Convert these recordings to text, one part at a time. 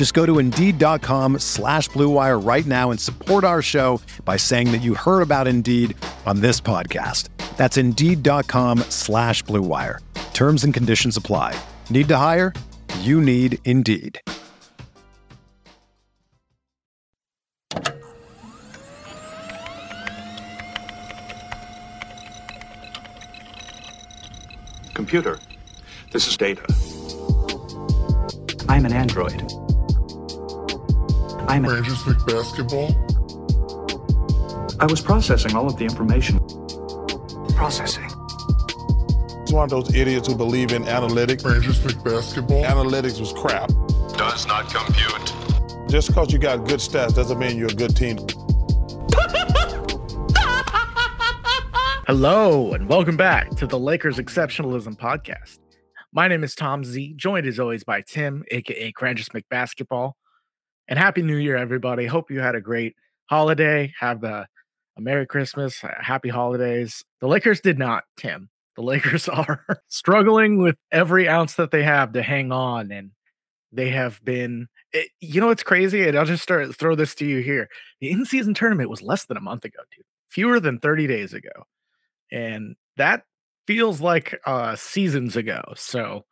Just go to Indeed.com slash BlueWire right now and support our show by saying that you heard about Indeed on this podcast. That's Indeed.com slash BlueWire. Terms and conditions apply. Need to hire? You need Indeed. Computer, this is data. I'm an android. I'm a, Cranjis McBasketball. I was processing all of the information. Processing. It's one of those idiots who believe in analytics. Cranjis McBasketball. Analytics was crap. Does not compute. Just because you got good stats doesn't mean you're a good team. Hello, and welcome back to the Lakers Exceptionalism Podcast. My name is Tom Z, joined as always by Tim, aka Cranjis McBasketball. And Happy New Year, everybody. Hope you had a great holiday. Have a, a Merry Christmas, Happy Holidays. The Lakers did not, Tim. The Lakers are struggling with every ounce that they have to hang on, and they have been. It, you know, it's crazy, and I'll just start throw this to you here. The in-season tournament was less than a month ago, dude. Fewer than 30 days ago and that feels like uh seasons ago so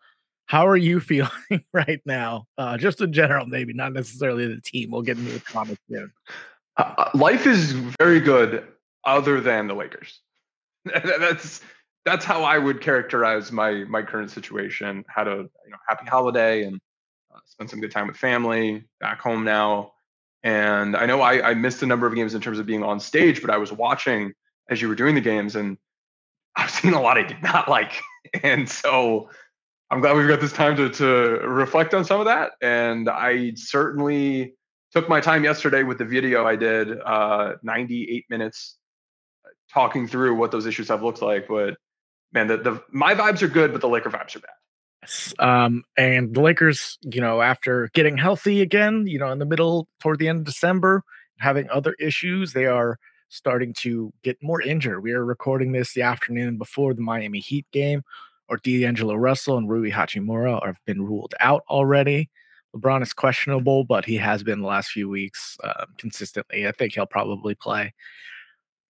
how are you feeling right now uh just in general maybe not necessarily the team we'll get into the comments soon Uh, life is very good other than the Lakers. that's that's how I would characterize my my current situation. Had a you know happy holiday and uh, spent some good time with family. Back home now, and I know I, I missed a number of games in terms of being on stage, but I was watching as you were doing the games, and I was seeing a lot I did not like, and so I'm glad we've got this time to to reflect on some of that. And I certainly took my time yesterday with the video I did, uh, 98 minutes uh, talking through what those issues have looked like. But man, the, the my vibes are good, but the Laker vibes are bad. Um and the lakers you know after getting healthy again you know in the middle toward the end of december having other issues they are starting to get more injured we are recording this the afternoon before the miami heat game or D'Angelo Russell and Rui Hachimura have been ruled out already. LeBron is questionable, but he has been the last few weeks uh, consistently. I think he'll probably play.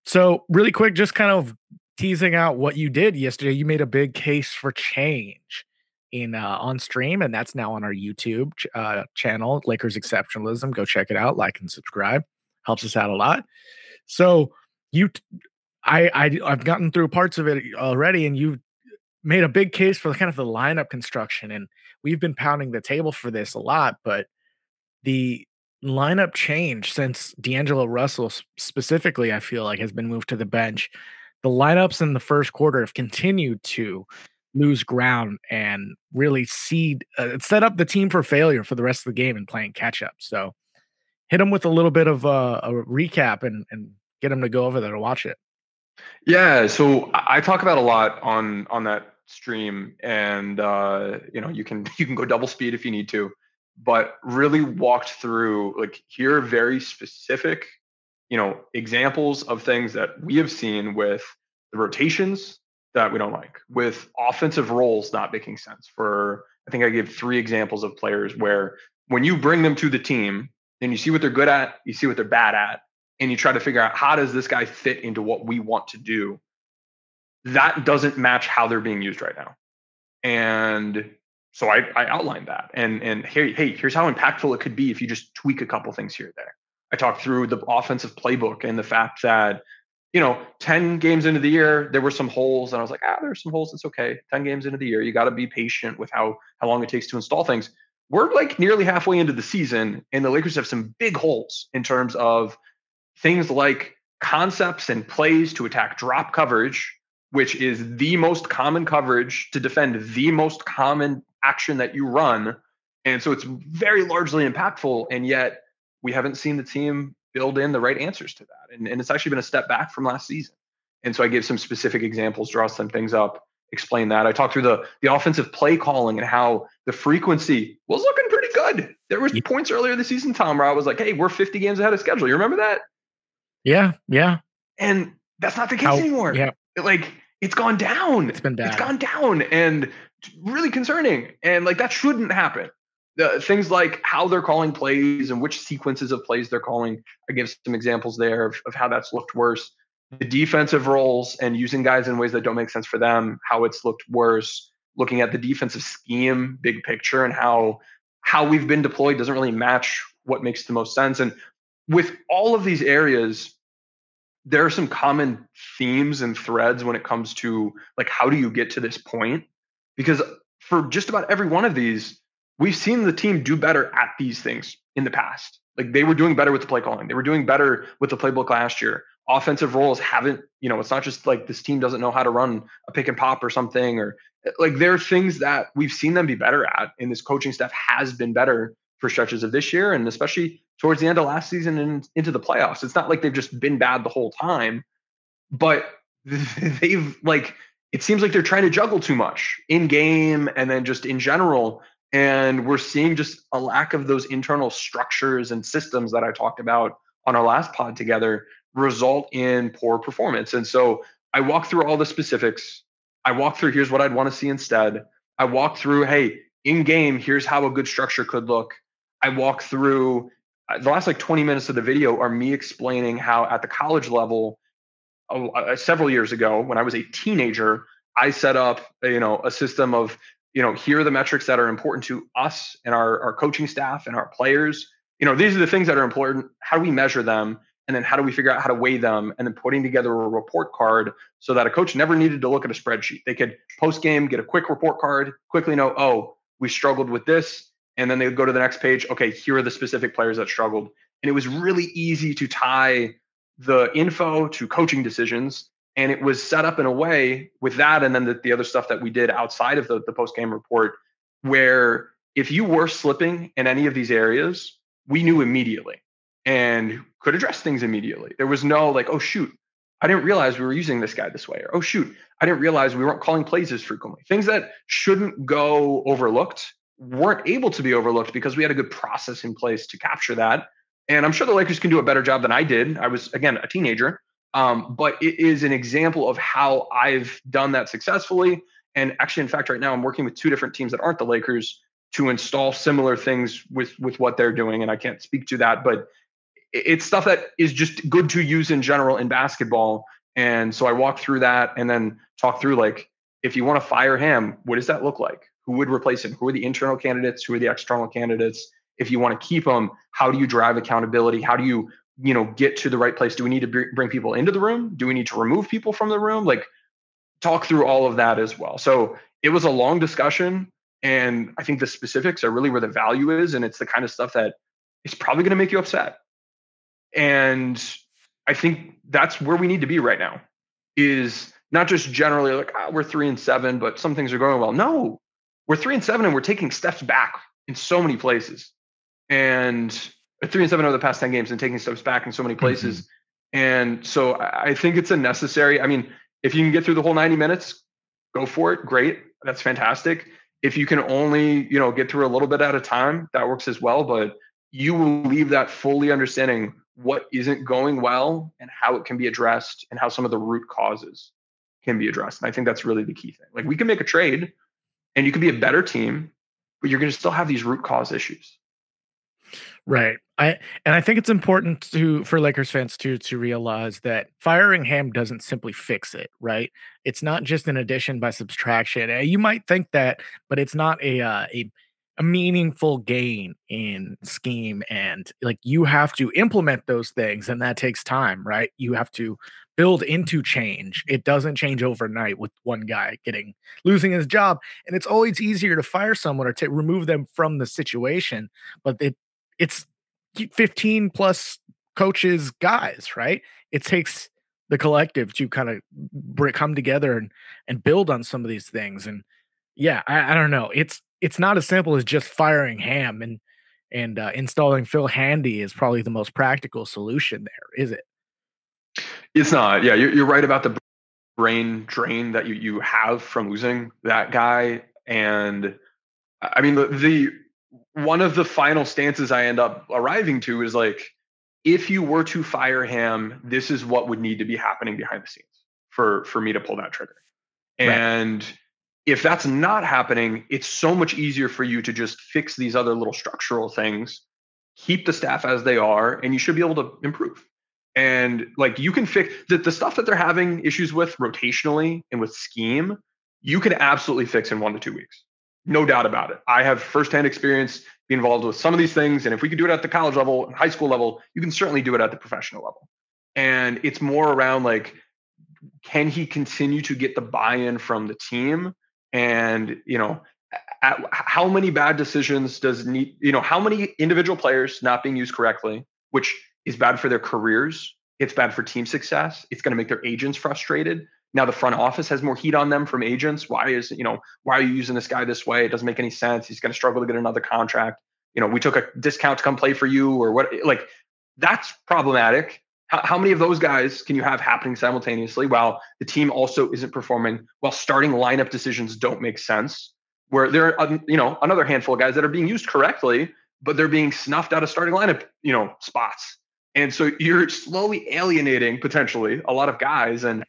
So, really quick, just kind of teasing out what you did yesterday. You made a big case for change in uh, on stream, and that's now on our YouTube ch- uh, channel, Lakers Exceptionalism. Go check it out, like and subscribe. Helps us out a lot. So, you, t- I, I, I've gotten through parts of it already, and you made a big case for kind of the lineup construction and we've been pounding the table for this a lot but the lineup change since D'Angelo Russell specifically I feel like has been moved to the bench. The lineups in the first quarter have continued to lose ground and really seed uh, set up the team for failure for the rest of the game and playing catch up so hit them with a little bit of uh, a recap and and get them to go over there to watch it. Yeah, so I talk about a lot on on that stream, and uh, you know you can you can go double speed if you need to, but really walked through like here are very specific, you know, examples of things that we have seen with the rotations that we don't like, with offensive roles not making sense. For I think I gave three examples of players where when you bring them to the team, then you see what they're good at, you see what they're bad at, and you try to figure out how does this guy fit into what we want to do that doesn't match how they're being used right now and so i, I outlined that and and hey hey here's how impactful it could be if you just tweak a couple things here there i talked through the offensive playbook and the fact that you know, 10 games into the year, there were some holes, and I was like, ah, there's some holes. It's okay. 10 games into the year, you got to be patient with how how long it takes to install things. We're like nearly halfway into the season, and the Lakers have some big holes in terms of things like concepts and plays to attack drop coverage, which is the most common coverage to defend the most common action that you run. And so it's very largely impactful. And yet we haven't seen the team build in the right answers to that. And, and it's actually been a step back from last season. And so I gave some specific examples, draw some things up, explain that. I talked through the the offensive play calling and how the frequency was looking pretty good. There was points earlier this season, Tom, where I was like, hey, we're 50 games ahead of schedule. You remember that? Yeah, yeah. And that's not the case How- anymore. yeah. Like it's gone down. It's been bad. It's gone down and really concerning. And like that shouldn't happen. The things like how they're calling plays and which sequences of plays they're calling. I give some examples there of, of how that's looked worse. The defensive roles and using guys in ways that don't make sense for them, how it's looked worse. Looking at the defensive scheme, big picture, and how how we've been deployed doesn't really match what makes the most sense. And with all of these areas, there are some common themes and threads when it comes to like how do you get to this point? Because for just about every one of these we've seen the team do better at these things in the past. Like they were doing better with the play calling. They were doing better with the playbook last year. Offensive roles haven't you know it's not just like this team doesn't know how to run a pick and pop or something or like there are things that we've seen them be better at and this coaching staff has been better for stretches of this year and especially towards the end of last season and into the playoffs. It's not like they've just been bad the whole time, but they've like it seems like they're trying to juggle too much in game and then just in general. And we're seeing just a lack of those internal structures and systems that I talked about on our last pod together result in poor performance. And so I walk through all the specifics. I walk through here's what I'd want to see instead. I walk through, hey, in game, here's how a good structure could look. I walk through uh, the last like 20 minutes of the video are me explaining how at the college level uh, uh, several years ago when I was a teenager, I set up you know a system of you know here are the metrics that are important to us and our, our coaching staff and our players. You know these are the things that are important. How do we measure them? And then how do we figure out how to weigh them? And then putting together a report card so that a coach never needed to look at a spreadsheet. They could post game get a quick report card, quickly know oh we struggled with this, and then they would go to the next page. Okay, here are the specific players that struggled, and it was really easy to tie the info to coaching decisions and it was set up in a way with that and then the, the other stuff that we did outside of the, the post game report where if you were slipping in any of these areas we knew immediately and could address things immediately there was no like oh shoot i didn't realize we were using this guy this way or oh shoot i didn't realize we weren't calling plays as frequently things that shouldn't go overlooked weren't able to be overlooked because we had a good process in place to capture that and I'm sure the Lakers can do a better job than I did. I was, again, a teenager. Um, but it is an example of how I've done that successfully. And actually, in fact, right now I'm working with two different teams that aren't the Lakers to install similar things with with what they're doing. And I can't speak to that, but it's stuff that is just good to use in general in basketball. And so I walk through that and then talk through like, if you want to fire him, what does that look like? Who would replace him? Who are the internal candidates? Who are the external candidates? if you want to keep them how do you drive accountability? How do you you know get to the right place? Do we need to br- bring people into the room? Do we need to remove people from the room? Like talk through all of that as well. So it was a long discussion and i think the specifics are really where the value is and it's the kind of stuff that is probably going to make you upset. And i think that's where we need to be right now is not just generally like ah, we're three and seven but some things are going well. No we're three and seven and we're taking steps back in so many places and three and seven over the past 10 games and taking steps back in so many places. Mm-hmm. And so I think it's a necessary. I mean, if you can get through the whole 90 minutes, go for it. Great. That's fantastic. If you can only, you know, get through a little bit at a time, that works as well. But you will leave that fully understanding what isn't going well and how it can be addressed and how some of the root causes can be addressed. And I think that's really the key thing. Like we can make a trade and you could be a better team, but you're going to still have these root cause issues. Right. I and I think it's important to for Lakers fans to to realize that firing Ham doesn't simply fix it, right? It's not just an addition by subtraction. Uh, You might think that, but it's not a uh, a a meaningful gain in scheme and like you have to implement those things and that takes time, right? You have to build into change. It doesn't change overnight with one guy getting losing his job, and it's always easier to fire someone or to remove them from the situation. But it it's 15 plus coaches guys, right? It takes the collective to kind of come together and and build on some of these things. And yeah, I, I don't know. It's it's not as simple as just firing Ham and and uh, installing Phil Handy is probably the most practical solution there, is it? It's not. Yeah, you're, you're right about the brain drain that you you have from losing that guy. And I mean, the, the one of the final stances I end up arriving to is like, if you were to fire him, this is what would need to be happening behind the scenes for for me to pull that trigger. And right. if that's not happening, it's so much easier for you to just fix these other little structural things, keep the staff as they are, and you should be able to improve. And like you can fix the, the stuff that they're having issues with rotationally and with scheme, you can absolutely fix in one to two weeks. No doubt about it. I have firsthand experience being involved with some of these things. And if we can do it at the college level and high school level, you can certainly do it at the professional level. And it's more around like, can he continue to get the buy-in from the team? And, you know, at, how many bad decisions does need, you know, how many individual players not being used correctly, which is bad for their careers. It's bad for team success. It's going to make their agents frustrated. Now the front office has more heat on them from agents. Why is you know why are you using this guy this way? It doesn't make any sense. He's going to struggle to get another contract. You know, we took a discount to come play for you, or what? Like that's problematic. How, how many of those guys can you have happening simultaneously while the team also isn't performing? While starting lineup decisions don't make sense. Where there are um, you know another handful of guys that are being used correctly, but they're being snuffed out of starting lineup you know spots. And so you're slowly alienating potentially a lot of guys. And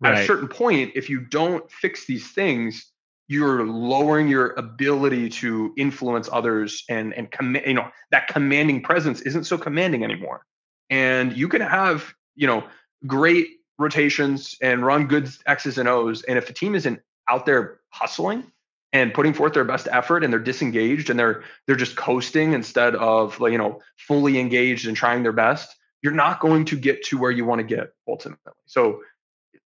right. at a certain point, if you don't fix these things, you're lowering your ability to influence others and and you know that commanding presence isn't so commanding anymore and you can have you know great rotations and run good x's and o's and if the team isn't out there hustling and putting forth their best effort and they're disengaged and they're they're just coasting instead of you know fully engaged and trying their best you're not going to get to where you want to get ultimately. So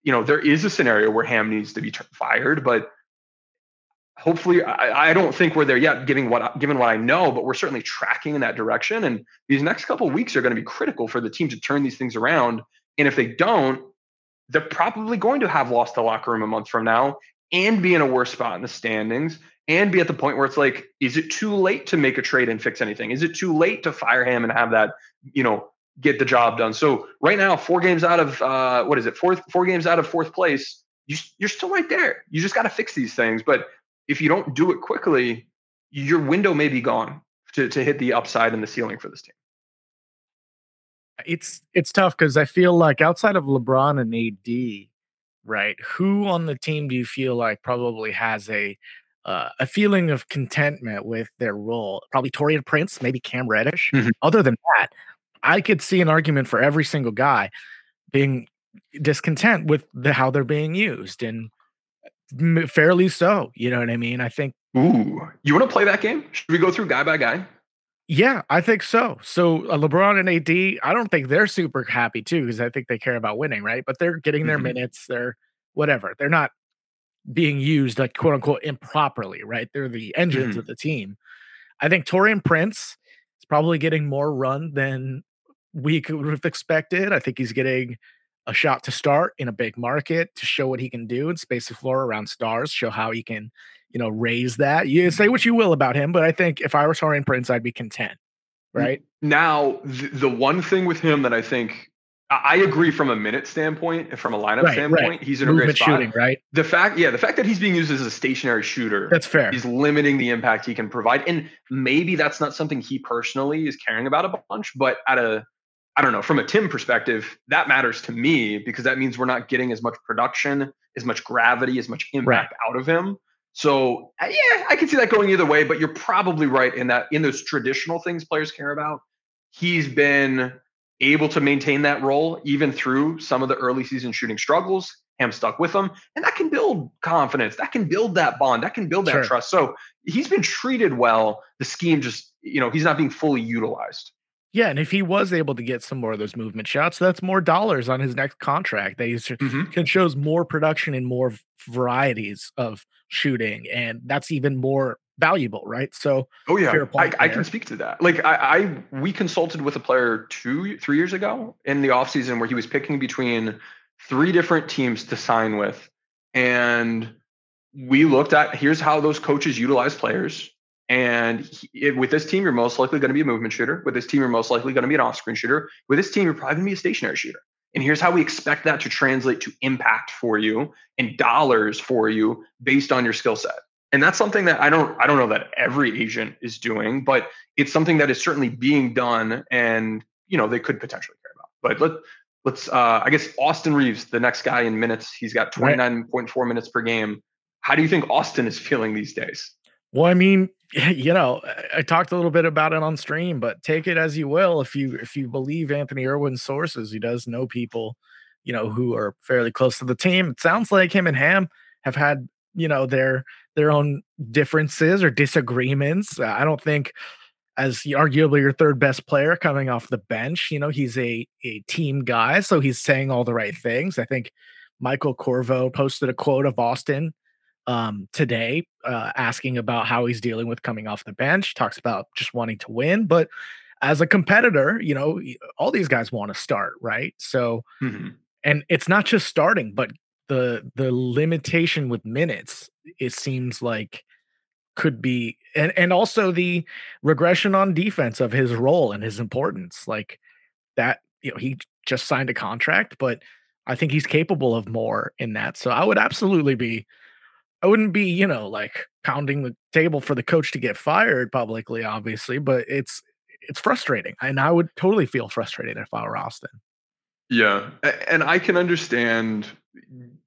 you know there is a scenario where ham needs to be fired but hopefully I, I don't think we're there yet given what given what i know but we're certainly tracking in that direction and these next couple weeks are going to be critical for the team to turn these things around and if they don't they're probably going to have lost the locker room a month from now and be in a worse spot in the standings and be at the point where it's like, is it too late to make a trade and fix anything? Is it too late to fire him and have that, you know, get the job done? So right now, four games out of uh, what is it? Fourth, four games out of fourth place. You, you're still right there. You just got to fix these things. But if you don't do it quickly, your window may be gone to to hit the upside and the ceiling for this team. It's it's tough because I feel like outside of LeBron and AD, right? Who on the team do you feel like probably has a uh, a feeling of contentment with their role? Probably Taurean Prince, maybe Cam Reddish. Mm-hmm. Other than that, I could see an argument for every single guy being discontent with the how they're being used and fairly so. You know what I mean? I think. Ooh, you want to play that game? Should we go through guy by guy? Yeah, I think so. So uh, LeBron and AD, I don't think they're super happy too because I think they care about winning, right? But they're getting their mm-hmm. minutes. They're whatever. They're not being used like quote unquote improperly, right? They're the engines mm-hmm. of the team. I think Taurean Prince is probably getting more run than we could have expected. I think he's getting a shot to start in a big market to show what he can do and space the floor around stars, show how he can you know, raise that. You say what you will about him, but I think if I were Taurean Prince, I'd be content. Right now, the, the one thing with him that I think I agree from a minute standpoint, and from a lineup right, standpoint, right. he's in Movement a great spot. Shooting, right? The fact, yeah, the fact that he's being used as a stationary shooter, that's fair. He's limiting the impact he can provide, and maybe that's not something he personally is caring about a bunch. But at a, I don't know, from a Tim perspective, that matters to me because that means we're not getting as much production, as much gravity, as much impact right. out of him. So yeah, I can see that going either way, but you're probably right in that in those traditional things players care about. He's been able to maintain that role even through some of the early season shooting struggles. Ham stuck with them, and that can build confidence. That can build that bond. That can build that sure. trust. So he's been treated well. The scheme just, you know, he's not being fully utilized. Yeah, and if he was able to get some more of those movement shots, that's more dollars on his next contract. That he mm-hmm. can shows more production and more varieties of shooting, and that's even more valuable, right? So, oh yeah, I, I, can speak to that. Like I, I, we consulted with a player two, three years ago in the offseason where he was picking between three different teams to sign with, and we looked at here's how those coaches utilize players and he, with this team, you're most likely going to be a movement shooter. With this team, you're most likely going to be an off screen shooter. With this team, you're probably going to be a stationary shooter. And here's how we expect that to translate to impact for you and dollars for you based on your skill set. And that's something that I don't I don't know that every agent is doing, but it's something that is certainly being done and you know they could potentially care about. But let let's uh I guess Austin Reaves, the next guy in minutes, he's got 29.4 minutes per game. How do you think Austin is feeling these days? Well, I mean, you know, I talked a little bit about it on stream, but take it as you will. If you if you believe Anthony Irwin's sources, he does know people, you know, who are fairly close to the team. It sounds like him and Ham have had, you know, their their own differences or disagreements. Uh, I don't think as arguably your third best player coming off the bench, you know, he's a a team guy, so he's saying all the right things. I think Michael Corvo posted a quote of Austin um, today, uh, asking about how he's dealing with coming off the bench. Talks about just wanting to win, but as a competitor, you know, all these guys want to start, right? So, mm-hmm. and it's not just starting, but the the limitation with minutes. It seems like could be, and and also the regression on defense of his role and his importance, like that. You know, he just signed a contract, but I think he's capable of more in that. So I would absolutely be I wouldn't be, you know, like pounding the table for the coach to get fired publicly, obviously, but it's it's frustrating. And I would totally feel frustrated if I were Austin. Yeah. And I can understand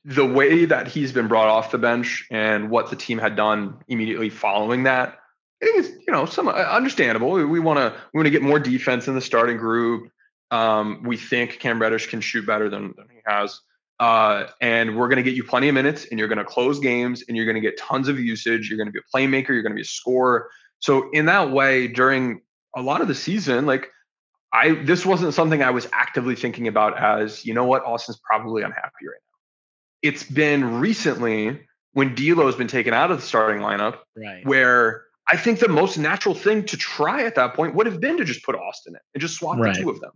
the way that he's been brought off the bench and what the team had done immediately following that. It's, you know, some uh, understandable. We want to we want to get more defense in the starting group. Um, we think Cam Reddish can shoot better than, than he has. Uh, and we're going to get you plenty of minutes and you're going to close games and you're going to get tons of usage. You're going to be a playmaker. You're going to be a scorer. So in that way, during a lot of the season, like I, this wasn't something I was actively thinking about as, you know what, Austin's probably unhappy right now. It's been recently when D'Lo has been taken out of the starting lineup, right. where I think the most natural thing to try at that point would have been to just put Austin in and just swap right. the two of them.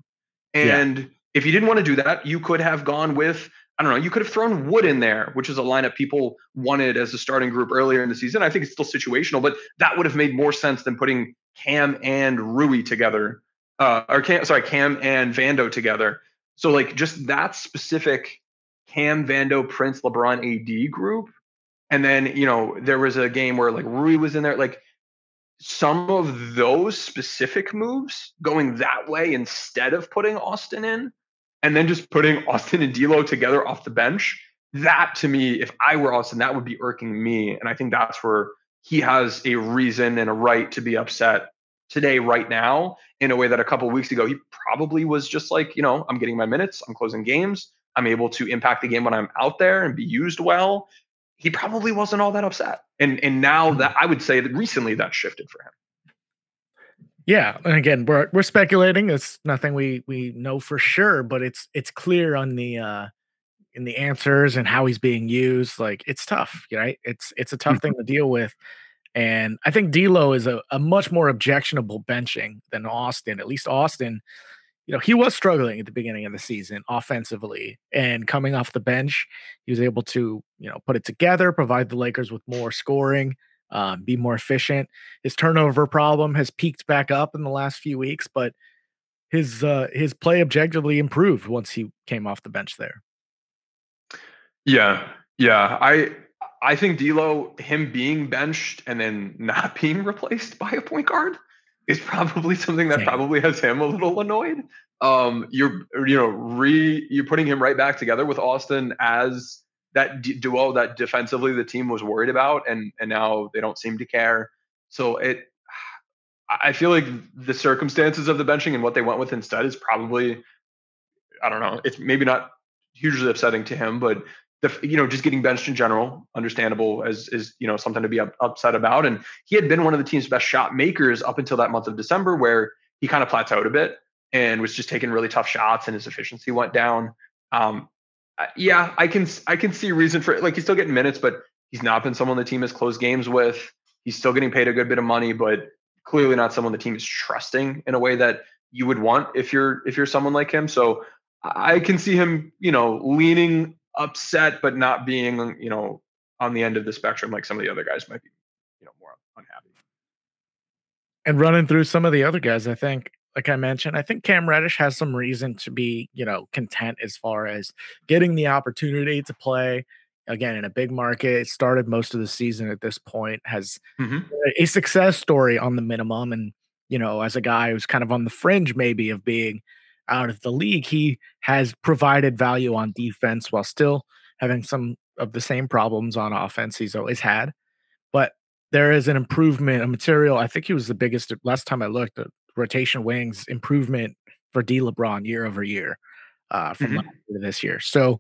And yeah. if you didn't want to do that, you could have gone with I don't know, you could have thrown Wood in there, which is a lineup people wanted as a starting group earlier in the season. I think it's still situational, but that would have made more sense than putting Cam and Rui together, uh, or Cam, sorry, Cam and Vando together. So like just that specific Cam, Vando, Prince, LeBron, AD group, and then you know there was a game where like Rui was in there, like some of those specific moves going that way instead of putting Austin in and then just putting Austin and D'Lo together off the bench. That to me, if I were Austin, that would be irking me, and I think that's where he has a reason and a right to be upset today, right now, in a way that a couple weeks ago he probably was just like, you know, I'm getting my minutes, I'm closing games, I'm able to impact the game when I'm out there and be used well. He probably wasn't all that upset, and and now mm-hmm. that I would say that recently that shifted for him. Yeah, and again, we're we're speculating. It's nothing we we know for sure, but it's it's clear on the uh in the answers and how he's being used. Like it's tough, right? It's it's a tough mm-hmm. thing to deal with. And I think D'Lo is a, a much more objectionable benching than Austin. At least Austin, you know, he was struggling at the beginning of the season offensively, and coming off the bench, he was able to you know put it together, provide the Lakers with more scoring um, be more efficient. His turnover problem has peaked back up in the last few weeks, but his uh, his play objectively improved once he came off the bench there. Yeah, yeah, I I think D'Lo him being benched and then not being replaced by a point guard is probably something that probably has him a little annoyed. Um, you're you know re you're putting him right back together with Austin as that d- duo that defensively the team was worried about, and and now they don't seem to care. So it, I feel like the circumstances of the benching and what they went with instead is probably, I don't know, it's maybe not hugely upsetting to him, but the you know just getting benched in general, understandable as is you know something to be up, upset about. And he had been one of the team's best shot makers up until that month of December, where he kind of plateaued a bit and was just taking really tough shots, and his efficiency went down. Um, yeah, I can I can see reason for it. Like he's still getting minutes, but he's not been someone the team has closed games with. He's still getting paid a good bit of money, but clearly not someone the team is trusting in a way that you would want if you're if you're someone like him. So I can see him, you know, leaning upset, but not being, you know, on the end of the spectrum like some of the other guys might be, you know, more unhappy. And running through some of the other guys, I think, like I mentioned, I think Cam Reddish has some reason to be, you know, content as far as getting the opportunity to play again in a big market. Started most of the season at this point, has mm-hmm. a success story on the minimum, and you know, as a guy who's kind of on the fringe maybe of being out of the league, he has provided value on defense while still having some of the same problems on offense he's always had. But there is an improvement, a material. I think he was the biggest last time I looked. Rotation wings improvement for D LeBron year over year uh, from mm-hmm. year this year. So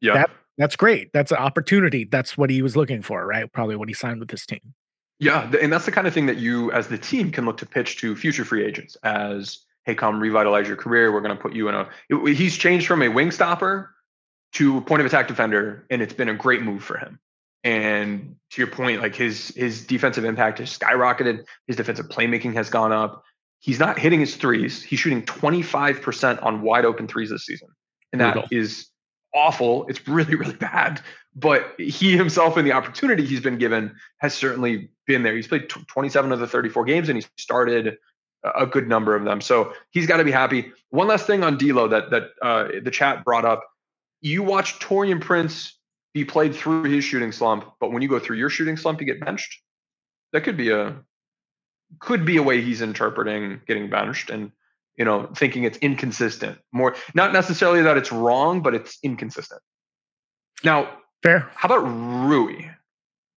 yeah, that, that's great. That's an opportunity. That's what he was looking for, right? Probably what he signed with this team. Yeah, and that's the kind of thing that you, as the team, can look to pitch to future free agents as, "Hey, come revitalize your career. We're going to put you in a." He's changed from a wing stopper to a point of attack defender, and it's been a great move for him. And to your point, like his his defensive impact has skyrocketed. His defensive playmaking has gone up. He's not hitting his threes. He's shooting 25% on wide open threes this season. And that Brutal. is awful. It's really, really bad. But he himself and the opportunity he's been given has certainly been there. He's played 27 of the 34 games and he started a good number of them. So he's got to be happy. One last thing on D'Lo that that uh, the chat brought up. You watch Taurean Prince be played through his shooting slump, but when you go through your shooting slump, you get benched. That could be a could be a way he's interpreting getting benched and you know thinking it's inconsistent. More not necessarily that it's wrong but it's inconsistent. Now fair. how about rui?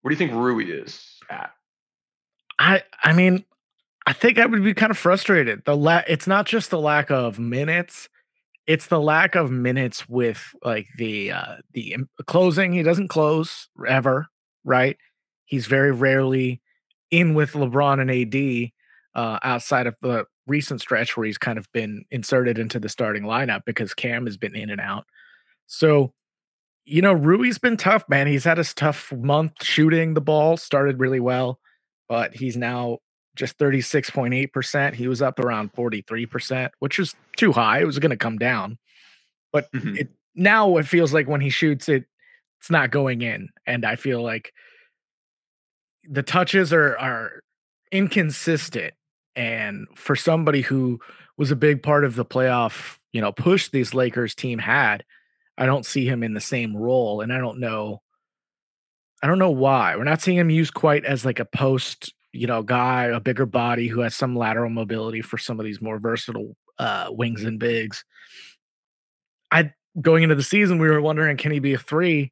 What do you think rui is at? I i mean i think i would be kind of frustrated. The la- it's not just the lack of minutes it's the lack of minutes with like the uh the closing. He doesn't close ever right? He's very rarely in with LeBron and AD uh, outside of the recent stretch where he's kind of been inserted into the starting lineup because Cam has been in and out. So, you know, Rui's been tough, man. He's had a tough month shooting the ball, started really well, but he's now just 36.8%. He was up around 43%, which is too high. It was going to come down. But mm-hmm. it, now it feels like when he shoots it, it's not going in. And I feel like the touches are are inconsistent and for somebody who was a big part of the playoff you know push these lakers team had i don't see him in the same role and i don't know i don't know why. We're not seeing him used quite as like a post you know guy a bigger body who has some lateral mobility for some of these more versatile uh wings and bigs. I going into the season we were wondering can he be a three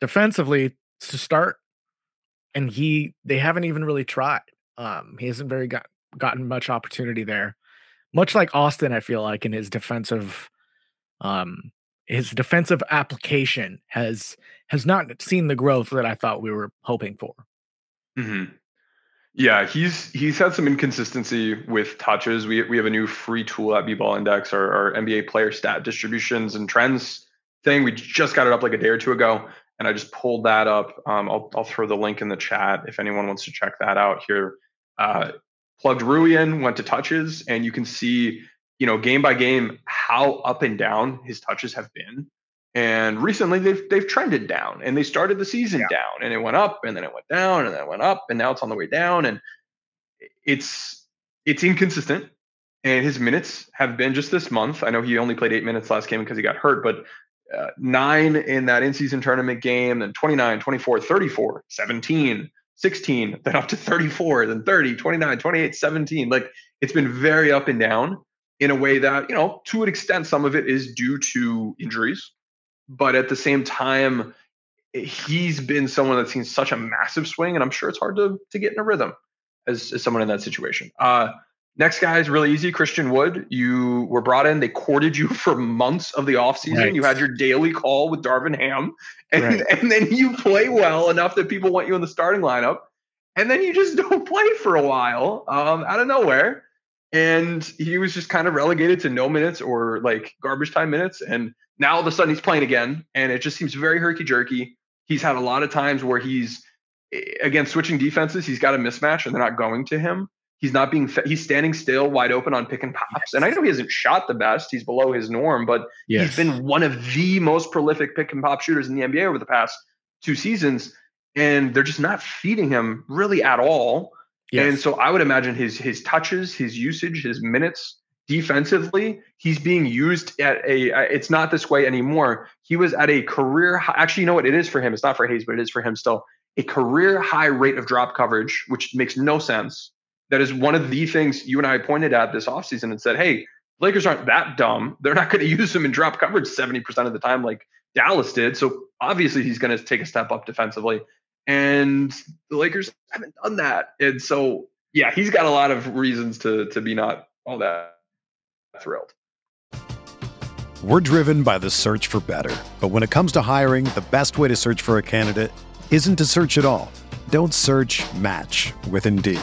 defensively to start and he they haven't even really tried. Um, he hasn't very got gotten much opportunity there. Much like Austin, I feel like in his defensive, um, his defensive application has has not seen the growth that I thought we were hoping for. Mm-hmm. Yeah, he's he's had some inconsistency with touches. We we have a new free tool at B-Ball Index, our, our NBA player stat distributions and trends thing. We just got it up like a day or two ago and I just pulled that up. Um, I'll, I'll throw the link in the chat if anyone wants to check that out here. Uh, plugged Rui in, went to touches, and you can see, you know, game by game how up and down his touches have been. And recently they've they've trended down, and they started the season yeah. down, and it went up, and then it went down, and then it went up, and now it's on the way down, and it's it's inconsistent. And his minutes have been just this month. I know he only played eight minutes last game because he got hurt, but uh, nine in that in season tournament game, then 29, 24, 34, 17, 16, then up to 34, then 30, 29, 28, 17. Like it's been very up and down in a way that, you know, to an extent, some of it is due to injuries. But at the same time, he's been someone that's seen such a massive swing, and I'm sure it's hard to, to get in a rhythm as, as someone in that situation. Uh, Next guy is really easy. Christian Wood. You were brought in. They courted you for months of the offseason. Right. You had your daily call with Darvin Ham. And, right. and then you play well enough that people want you in the starting lineup. And then you just don't play for a while um, out of nowhere. and he was just kind of relegated to no minutes or like garbage time minutes. And now all of a sudden he's playing again, and it just seems very herky jerky. He's had a lot of times where he's again switching defenses. He's got a mismatch, and they're not going to him. He's not being. He's standing still, wide open on pick and pops. Yes. And I know he hasn't shot the best. He's below his norm, but yes. he's been one of the most prolific pick and pop shooters in the NBA over the past two seasons. And they're just not feeding him really at all. Yes. And so I would imagine his his touches, his usage, his minutes defensively, he's being used at a. Uh, it's not this way anymore. He was at a career. High, actually, you know what? It is for him. It's not for Hayes, but it is for him still. A career high rate of drop coverage, which makes no sense. That is one of the things you and I pointed at this offseason and said, hey, Lakers aren't that dumb. They're not going to use him in drop coverage 70% of the time like Dallas did. So obviously he's going to take a step up defensively. And the Lakers haven't done that. And so, yeah, he's got a lot of reasons to to be not all that thrilled. We're driven by the search for better. But when it comes to hiring, the best way to search for a candidate isn't to search at all. Don't search match with Indeed.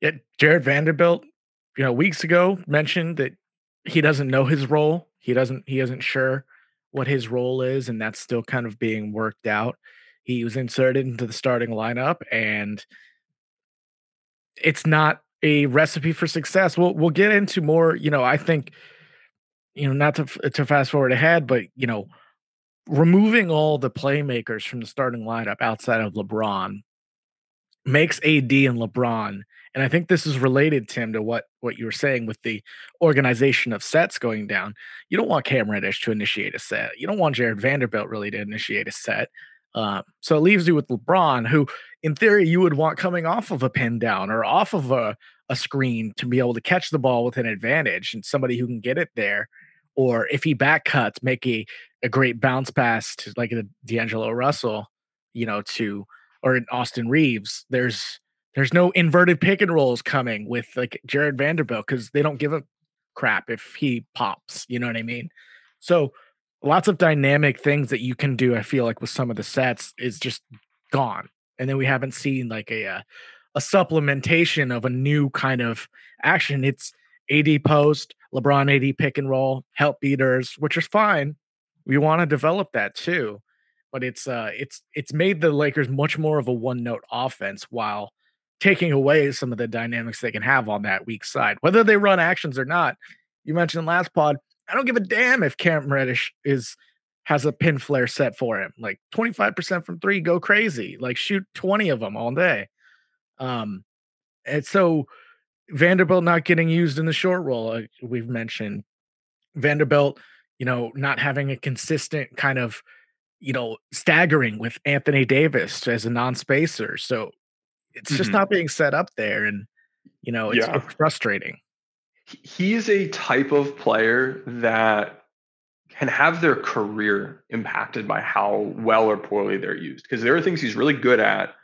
Yeah, Jarred Vanderbilt, you know, weeks ago mentioned that he doesn't know his role. He doesn't he isn't sure what his role is, and that's still kind of being worked out. He was inserted into the starting lineup, and it's not a recipe for success. We'll we'll get into more. You know, I think, you know, not to to fast forward ahead, but you know, removing all the playmakers from the starting lineup outside of LeBron makes AD and LeBron and I think this is related, Tim, to what what you were saying with the organization of sets going down. You don't want Cam Reddish to initiate a set. You don't want Jarred Vanderbilt really to initiate a set. Um, so it leaves you with LeBron, who, in theory, you would want coming off of a pin down or off of a, a screen to be able to catch the ball with an advantage and somebody who can get it there. Or if he back cuts, make a, a great bounce pass to like a D'Angelo Russell, you know, to or an Austin Reaves. There's there's no inverted pick and rolls coming with like Jarred Vanderbilt because they don't give a crap if he pops. You know what I mean? So lots of dynamic things that you can do. I feel like with some of the sets is just gone, and then we haven't seen like a uh, a supplementation of a new kind of action. It's AD post, LeBron AD pick and roll, help beaters, which is fine. We want to develop that too, but it's uh it's it's made the Lakers much more of a one note offense while taking away some of the dynamics they can have on that weak side, whether they run actions or not. You mentioned last pod. I don't give a damn if Cam Reddish is has a pin flare set for him. Like 25% from three, go crazy. Like shoot 20 of them all day. Um, and so Vanderbilt not getting used in the short roll, like we've mentioned. Vanderbilt, you know, not having a consistent kind of, you know, staggering with Anthony Davis as a non-spacer. So it's just mm-hmm. not being set up there and you know it's, yeah. frustrating he's a type of player that can have their career impacted by how well or poorly they're used because there are things he's really good at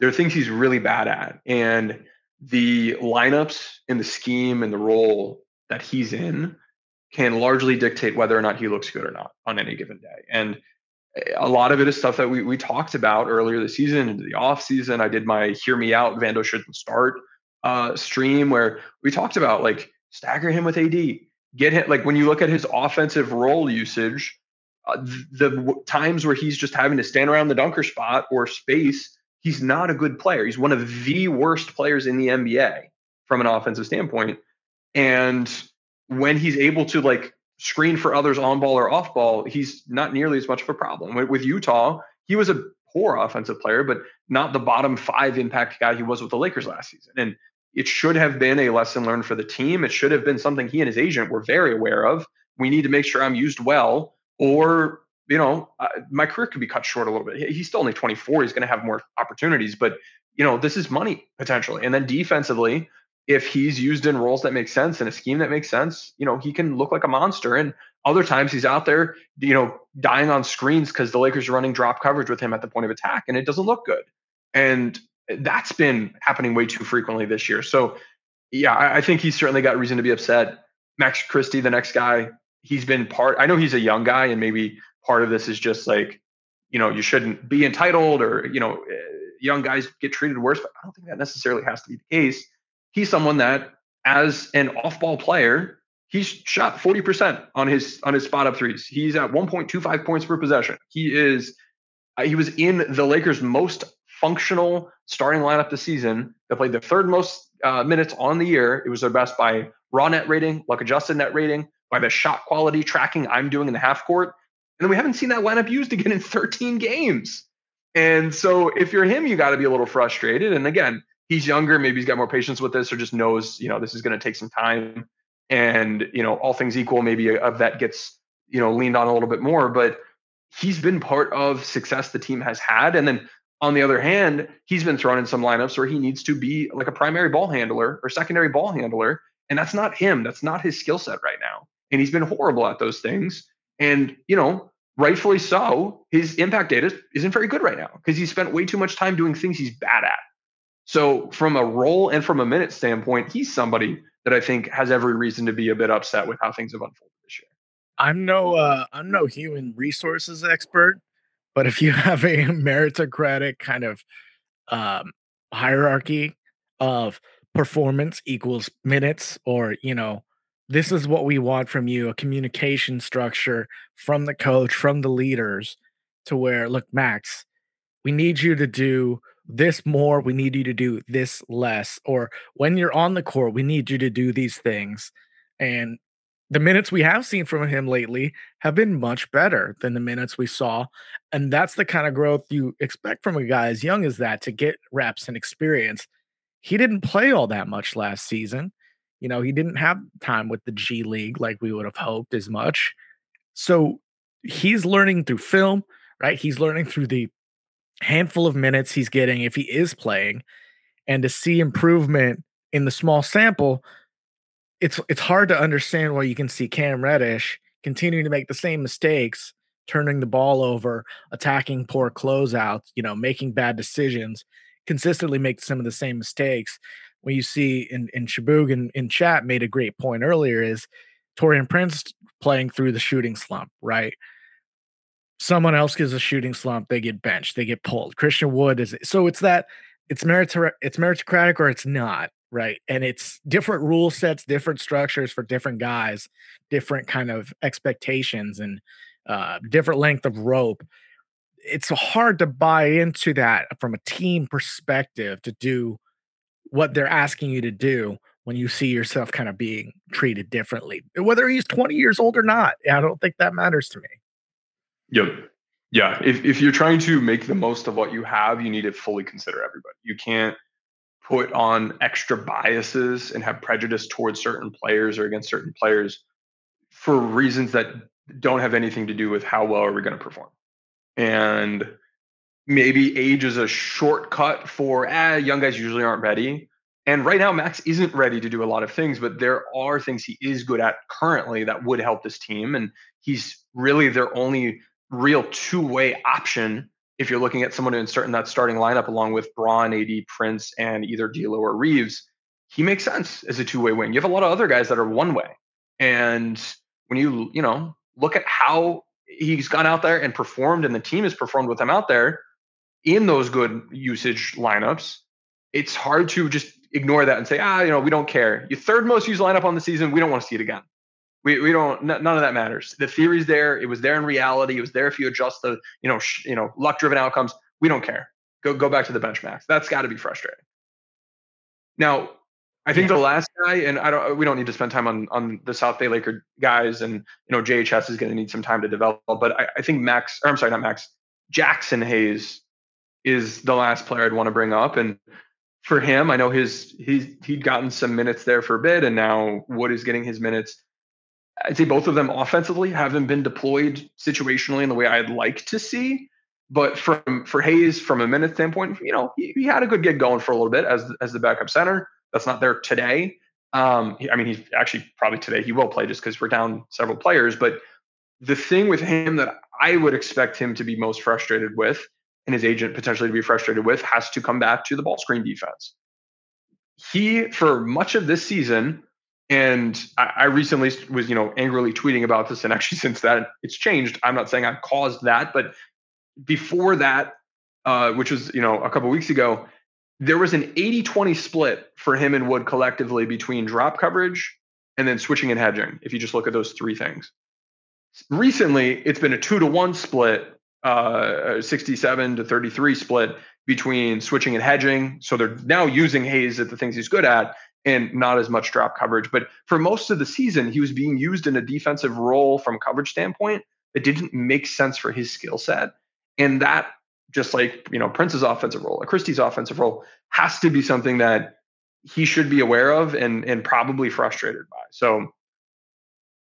there are things he's really bad at and the lineups and the scheme and the role that he's in can largely dictate whether or not he looks good or not on any given day. And a lot of it is stuff that we, we talked about earlier this season into the off season. I did my hear me out, Vando shouldn't start uh, stream where we talked about like stagger him with AD, get him like when you look at his offensive role usage, uh, the, the times where he's just having to stand around the dunker spot or space, he's not a good player. He's one of the worst players in the NBA from an offensive standpoint. And when he's able to like screen for others on ball or off ball, he's not nearly as much of a problem. With Utah, he was a poor offensive player, but not the bottom five impact guy he was with the Lakers last season. And it should have been a lesson learned for the team. It should have been something he and his agent were very aware of. We need to make sure I'm used well, or you know, uh, my career could be cut short a little bit. He's still only 24. He's going to have more opportunities, but you know, this is money potentially. And then defensively, if he's used in roles that make sense and a scheme that makes sense, you know, he can look like a monster. And other times he's out there, you know, dying on screens because the Lakers are running drop coverage with him at the point of attack and it doesn't look good. And that's been happening way too frequently this year. So, yeah, I, I think he's certainly got reason to be upset. Max Christie, the next guy, he's been part. I know he's a young guy, and maybe part of this is just like, you know, you shouldn't be entitled, or you know, eh, young guys get treated worse. But I don't think that necessarily has to be the case. He's someone that, as an off-ball player, he's shot 40% on his on his spot up threes. He's at 1.25 points per possession. He is uh, he was in the Lakers' most functional starting lineup this season. They played the third most uh, minutes on the year. It was their best by raw net rating, luck adjusted net rating, by the shot quality tracking I'm doing in the half court. And then we haven't seen that lineup used again in 13 games. And so if you're him, you got to be a little frustrated. And again, he's younger. Maybe he's got more patience with this or just knows, you know, this is going to take some time. And, you know, all things equal, maybe a, a vet gets, you know, leaned on a little bit more. But he's been part of success the team has had. And then on the other hand, he's been thrown in some lineups where he needs to be like a primary ball handler or secondary ball handler. And that's not him. That's not his skill set right now. And he's been horrible at those things. And, you know, rightfully so, his impact data isn't very good right now because he spent way too much time doing things he's bad at. So, from a role and from a minute standpoint, he's somebody that I think has every reason to be a bit upset with how things have unfolded this year. I'm no uh, I'm no human resources expert, but if you have a meritocratic kind of um, hierarchy of performance equals minutes, or, you know, this is what we want from you a communication structure from the coach, from the leaders to where, look, Max, we need you to do this more. We need you to do this less. Or when you're on the court, we need you to do these things. And the minutes we have seen from him lately have been much better than the minutes we saw. And that's the kind of growth you expect from a guy as young as that to get reps and experience. He didn't play all that much last season. You know, he didn't have time with the G League like we would have hoped as much. So he's learning through film, right? He's learning through the handful of minutes he's getting if he is playing. And to see improvement in the small sample it's it's hard to understand why you can see Cam Reddish continuing to make the same mistakes, turning the ball over, attacking poor closeouts, you know, making bad decisions, consistently make some of the same mistakes. When you see in in Shabug in, in chat made a great point earlier is Taurean Prince playing through the shooting slump, right? Someone else gives a shooting slump, they get benched, they get pulled. Christian Wood is so it's that it's meritocratic, it's meritocratic or it's not right? And it's different rule sets different structures for different guys different kind of expectations and uh, different length of rope. It's hard to buy into that from a team perspective to do what they're asking you to do when you see yourself kind of being treated differently whether he's 20 years old or not i don't think that matters to me yep yeah if, if you're trying to make the most of what you have you need to fully consider everybody you can't put on extra biases and have prejudice towards certain players or against certain players for reasons that don't have anything to do with how well are we going to perform. And maybe age is a shortcut for eh, young guys usually aren't ready. And right now, Max isn't ready to do a lot of things, but there are things he is good at currently that would help this team. And he's really their only real two way option if you're looking at someone to insert in that starting lineup along with Braun, AD, Prince, and either D'Lo or Reaves, he makes sense as a two-way wing. You have a lot of other guys that are one way, and when you you know look at how he's gone out there and performed, and the team has performed with him out there in those good usage lineups, it's hard to just ignore that and say, ah, you know, we don't care. Your third most used lineup on the season, we don't want to see it again. We, we don't none of that matters. The theory's there. It was there in reality. It was there if you adjust the you know sh- you know luck driven outcomes. We don't care. Go go back to the benchmarks. That's got to be frustrating. Now, I think yeah. the last guy, and I don't we don't need to spend time on on the South Bay Laker guys, and you know JHS is going to need some time to develop. But I, I think Max, or I'm sorry, not Max, Jaxson Hayes is the last player I'd want to bring up, and for him, I know his he's he'd gotten some minutes there for a bit, and now Wood is getting his minutes. I'd say both of them offensively haven't been deployed situationally in the way I'd like to see. But from for Hayes, from a minute standpoint, you know, he, he had a good gig going for a little bit as as the backup center. That's not there today. Um, I mean, he's actually probably today he will play just because we're down several players. But the thing with him that I would expect him to be most frustrated with, and his agent potentially to be frustrated with, has to come back to the ball screen defense. He, for much of this season, and I, I, recently was, you know, angrily tweeting about this, and actually since that it's changed. I'm not saying I caused that, but before that, uh, which was you know a couple weeks ago, there was an 80-20 split for him and Wood collectively between drop coverage and then switching and hedging. If you just look at those three things, recently it's been a two to one split, uh, 67 to 33 split between switching and hedging. So they're now using Hayes at the things he's good at and not as much drop coverage. But for most of the season, he was being used in a defensive role from coverage standpoint that didn't make sense for his skill set. And that, just like you know, Prince's offensive role, or Christie's offensive role, has to be something that he should be aware of and and probably frustrated by. So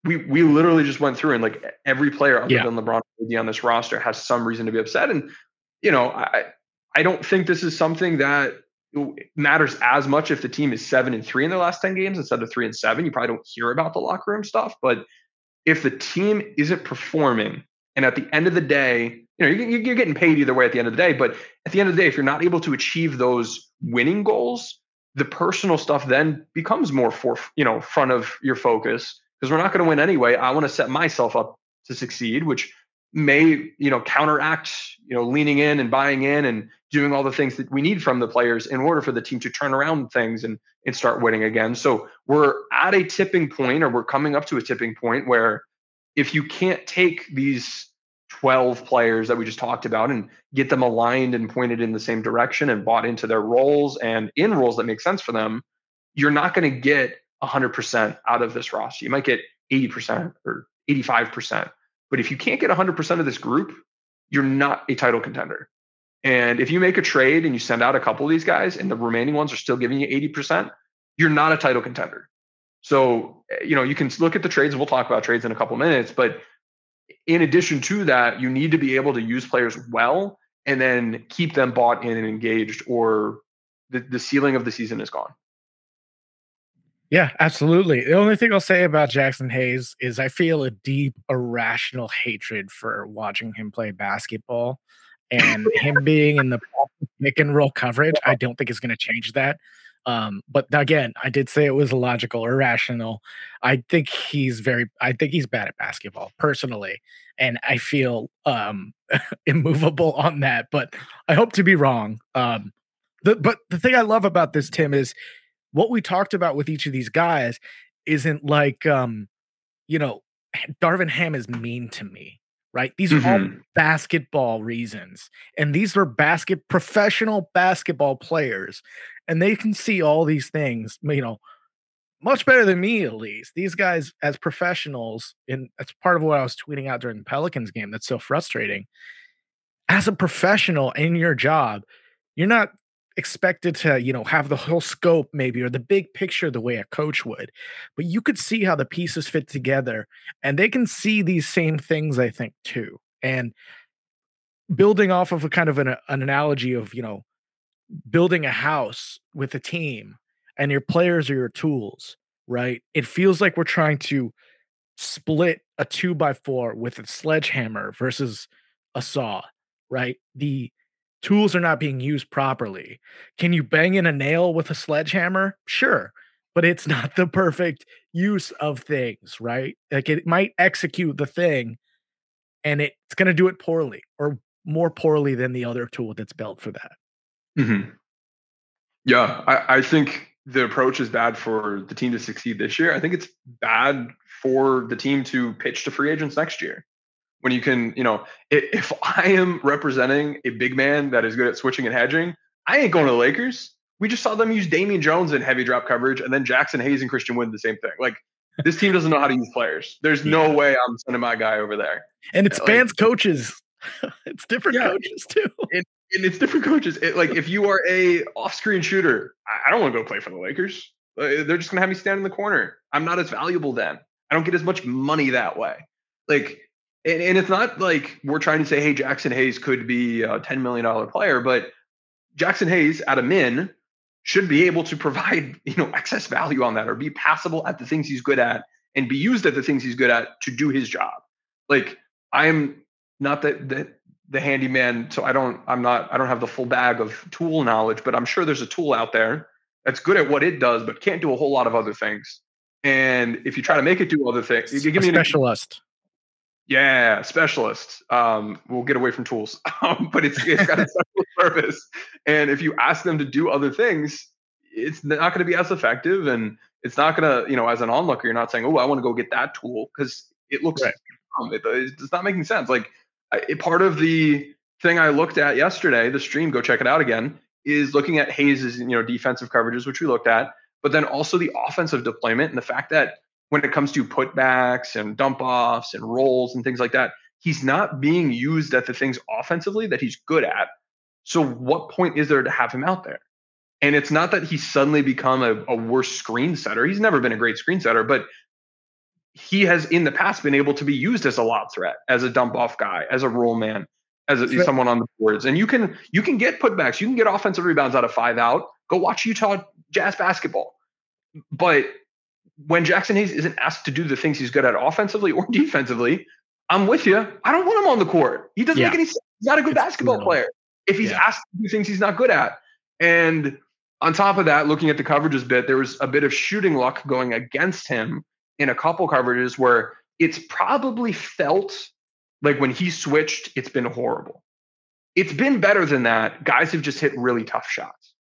we we literally just went through and like every player other yeah. than LeBron on this roster has some reason to be upset. And you know, I I don't think this is something that matters as much if the team is seven and three in their last 10 games instead of three and seven. You probably don't hear about the locker room stuff. But if the team isn't performing, and at the end of the day, you know, you're, getting paid either way at the end of the day. But at the end of the day, if you're not able to achieve those winning goals, the personal stuff then becomes more for, you know, front of your focus because we're not going to win anyway. I want to set myself up to succeed, which may you know counteract you know leaning in and buying in and doing all the things that we need from the players in order for the team to turn around things and and start winning again. So we're at a tipping point or we're coming up to a tipping point where if you can't take these 12 players that we just talked about and get them aligned and pointed in the same direction and bought into their roles and in roles that make sense for them you're not going to get 100% out of this roster. You might get 80% or 85% but if you can't get 100% of this group, you're not a title contender. And if you make a trade and you send out a couple of these guys and the remaining ones are still giving you 80%, you're not a title contender. So, eh, you know, you can look at the trades. We'll talk about trades in a couple of minutes. But in addition to that, you need to be able to use players well and then keep them bought in and engaged, or the, the ceiling of the season is gone. Yeah, absolutely. The only thing I'll say about Jaxson Hayes is I feel a deep, irrational hatred for watching him play basketball. And him being in the pick and roll coverage, I don't think is going to change that. Um, but again, I did say it was illogical, irrational. I think he's very, I think he's bad at basketball personally. And I feel um, immovable on that, but I hope to be wrong. Um, the, but the thing I love about this, Tim, is what we talked about with each of these guys isn't like um you know Darvin Ham is mean to me right these mm-hmm. are all mm-hmm. basketball reasons and these are basket professional basketball players and they can see all these things you know much better than me at least these guys as professionals and that's part of what I was tweeting out during the Pelicans game that's so frustrating as a professional in your job you're not expected to, you know, have the whole scope maybe or the big picture the way a coach would. But you could see how the pieces fit together and they can see these same things I think too. And building off of a kind of an, uh, an analogy of, you know, building a house with a team and your players are your tools, right? It feels like we're trying to split a two by four with a sledgehammer versus a saw right? The tools are not being used properly. Can you bang in a nail with a sledgehammer? Sure, but it's not the perfect use of things, right? Like it might execute the thing and it's going to do it poorly or more poorly than the other tool that's built for that. Mm-hmm. Yeah, I, I think the approach is bad for the team to succeed this year. I think it's bad for the team to pitch to free agents next year. When you can, you know, if I am representing a big man that is good at switching and hedging, I ain't going to the Lakers. We just saw them use Damian Jones in heavy drop coverage, and then Jaxson Hayes and Christian Wood the same thing. Like this team doesn't know how to use players. There's no way I'm sending my guy over there. And it spans like, coaches. it's different yeah, coaches too. And, and it's different coaches. It, like if you are a off-screen shooter, I, I don't want to go play for the Lakers. Uh, they're just gonna have me stand in the corner. I'm not as valuable then. I don't get as much money that way. Like, and, and it's not like we're trying to say, hey, Jaxson Hayes could be a $10 million player, but Jaxson Hayes at a min should be able to provide you know excess value on that or be passable at the things he's good at and be used at the things he's good at to do his job. Like i'm not that that the handyman so i don't i'm not i don't have the full bag of tool knowledge but i'm sure there's a tool out there that's good at what it does but can't do a whole lot of other things. And if you try to make it do other things you give me a specialist yeah, specialist. Um, we'll get away from tools, um, but it's, it's got a special purpose. And if you ask them to do other things, it's not going to be as effective, and it's not going to, you know, as an onlooker, you're not saying, "Oh, I want to go get that tool" because it looks, right. um, it, it's not making sense. Like it, part of the thing I looked at yesterday, the stream, go check it out again, is looking at Hayes's, you know, defensive coverages, which we looked at, but then also the offensive deployment and the fact that when it comes to putbacks and dump offs and rolls and things like that, he's not being used at the things offensively that he's good at. So, what point is there to have him out there? And it's not that he's suddenly become a, a worse screen setter. He's never been a great screen setter, but he has in the past been able to be used as a lob threat, as a dump off guy, as a roll man, as a, someone on the boards. And you can you can get putbacks, you can get offensive rebounds out of five out. Go watch Utah Jazz basketball. But when Jaxson Hayes isn't asked to do the things he's good at offensively or defensively, I'm with you. I don't want him on the court. He doesn't yeah. make any sense. He's not a good it's basketball brutal. player if he's yeah. asked to do things he's not good at. And on top of that, looking at the coverages bit, there was a bit of shooting luck going against him in a couple coverages where it's probably felt like when he switched, it's been horrible. It's been better than that. Guys have just hit really tough shots.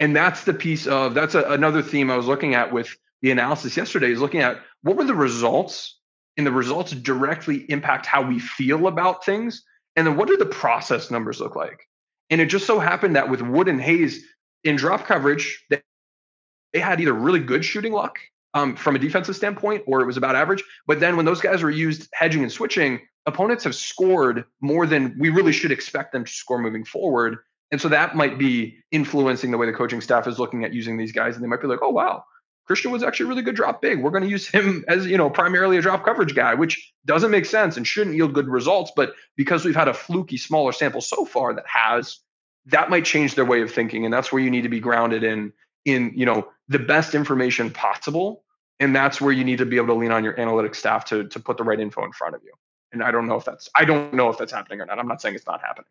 And that's the piece of that's a, another theme I was looking at with the analysis yesterday is looking at what were the results and the results directly impact how we feel about things and then what do the process numbers look like? And it just so happened that with wood and hayes in drop coverage they, they had either really good shooting luck um, from a defensive standpoint or it was about average but then when those guys were used hedging and switching opponents have scored more than we really should expect them to score moving forward and so that might be influencing the way the coaching staff is looking at using these guys and they might be like oh wow Christian was actually really good drop big. We're going to use him as, you know, primarily a drop coverage guy, which doesn't make sense and shouldn't yield good results. But because we've had a fluky, smaller sample so far that has, that might change their way of thinking. And that's where you need to be grounded in, in, you know, the best information possible. And that's where you need to be able to lean on your analytics staff to, to put the right info in front of you. And I don't know if that's, I don't know if that's happening or not. I'm not saying it's not happening.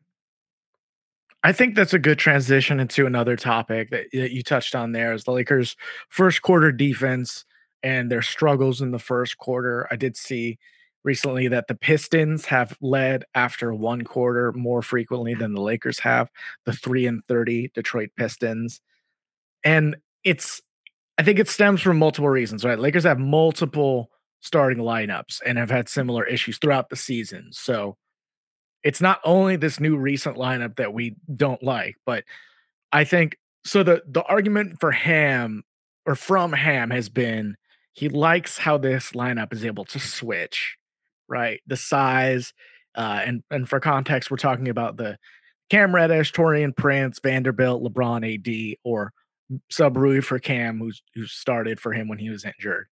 I think that's a good transition into another topic that, that you touched on there is the Lakers' first quarter defense and their struggles in the first quarter. I did see recently that the Pistons have led after one quarter more frequently than the Lakers have, the 3 and 30 Detroit Pistons. And it's I think it stems from multiple reasons, right? Lakers have multiple starting lineups and have had similar issues throughout the season. So it's not only this new recent lineup that we don't like, but I think so the the argument for Ham or from Ham has been he likes how this lineup is able to switch, right? The size, uh, and and for context, we're talking about the Cam Reddish, Taurean Prince, Vanderbilt, LeBron, AD, or Sub Rui for Cam, who's who started for him when he was injured.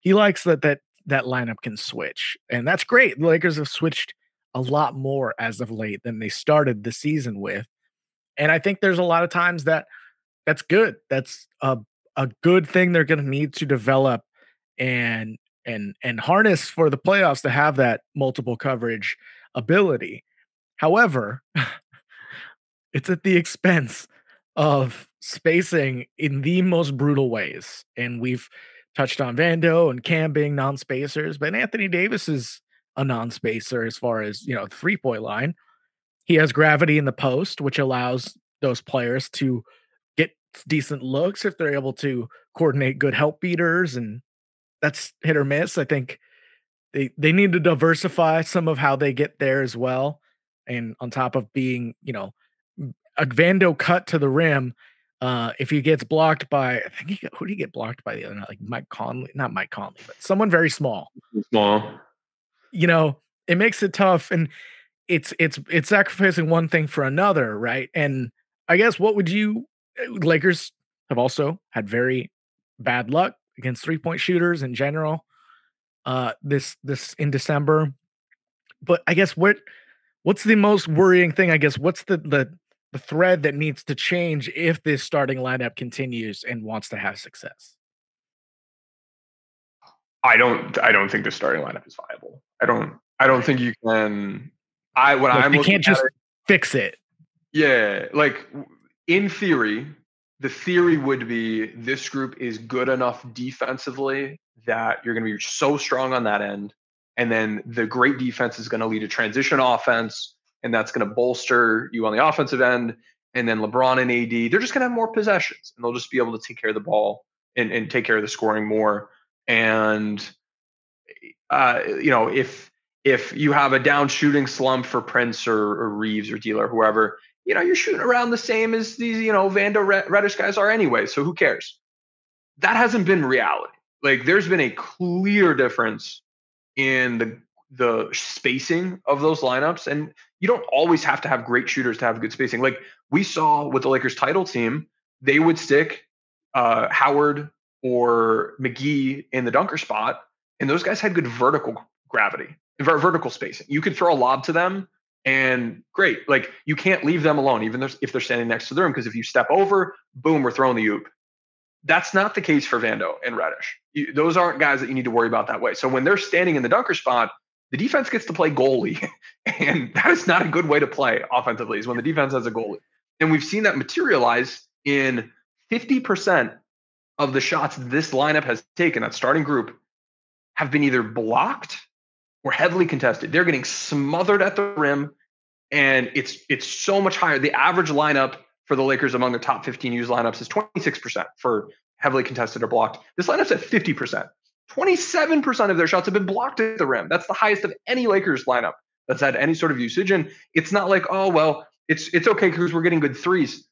He likes that that that lineup can switch, and that's great. The Lakers have switched a lot more as of late than they started the season with. And I think there's a lot of times that that's good. That's a a good thing they're going to need to develop and and and harness for the playoffs to have that multiple coverage ability. However, it's at the expense of spacing in the most brutal ways. And we've touched on Vando and Cam being non-spacers, but Anthony Davis is a non-spacer as far as you know three-point line. He has gravity in the post, which allows those players to get decent looks if they're able to coordinate good help beaters, and that's hit or miss. I think they they need to diversify some of how they get there as well. And on top of being, you know, a Vando cut to the rim, uh, if he gets blocked by, I think he who did he get blocked by the other night? Like Mike Conley, not Mike Conley, but someone very small. Small. You know, it makes it tough, and it's it's it's sacrificing one thing for another, right? And I guess what would you uh, Lakers have also had very bad luck against three point shooters in general. Uh, this this in December, but I guess what what's the most worrying thing? I guess what's the the the thread that needs to change if this starting lineup continues and wants to have success? I don't I don't think the starting lineup is viable. I don't I don't think you can I what I'm you can't just it, fix it. Yeah, like in theory, the theory would be this group is good enough defensively that you're going to be so strong on that end and then the great defense is going to lead to transition offense and that's going to bolster you on the offensive end. And then LeBron and AD, they're just going to have more possessions and they'll just be able to take care of the ball and, and take care of the scoring more. And, uh, you know, if, if you have a down shooting slump for Prince or, or Reaves or D'Lo, or whoever, you know, you're shooting around the same as these, you know, Vando Reddish guys are anyway. So who cares? That hasn't been reality. Like there's been a clear difference in the the spacing of those lineups. And you don't always have to have great shooters to have good spacing. Like we saw with the Lakers title team, they would stick uh, Howard or McGee in the dunker spot, and those guys had good vertical gravity, vertical spacing. You could throw a lob to them, and great. Like you can't leave them alone, even if they're standing next to the rim, because if you step over, boom, we're throwing the oop. That's not the case for Vando and Reddish. You, those aren't guys that you need to worry about that way. So when they're standing in the dunker spot, the defense gets to play goalie. And that is not a good way to play offensively, is when the defense has a goalie. And we've seen that materialize in 50% of the shots this lineup has taken, that starting group, have been either blocked or heavily contested. They're getting smothered at the rim, and it's it's so much higher. The average lineup for the Lakers among the top 15 used lineups is 26% for heavily contested or blocked. This lineup's at 50%. 27% of their shots have been blocked at the rim. That's the highest of any Lakers lineup that's had any sort of usage. And it's not like, oh, well, it's it's okay because we're getting good threes.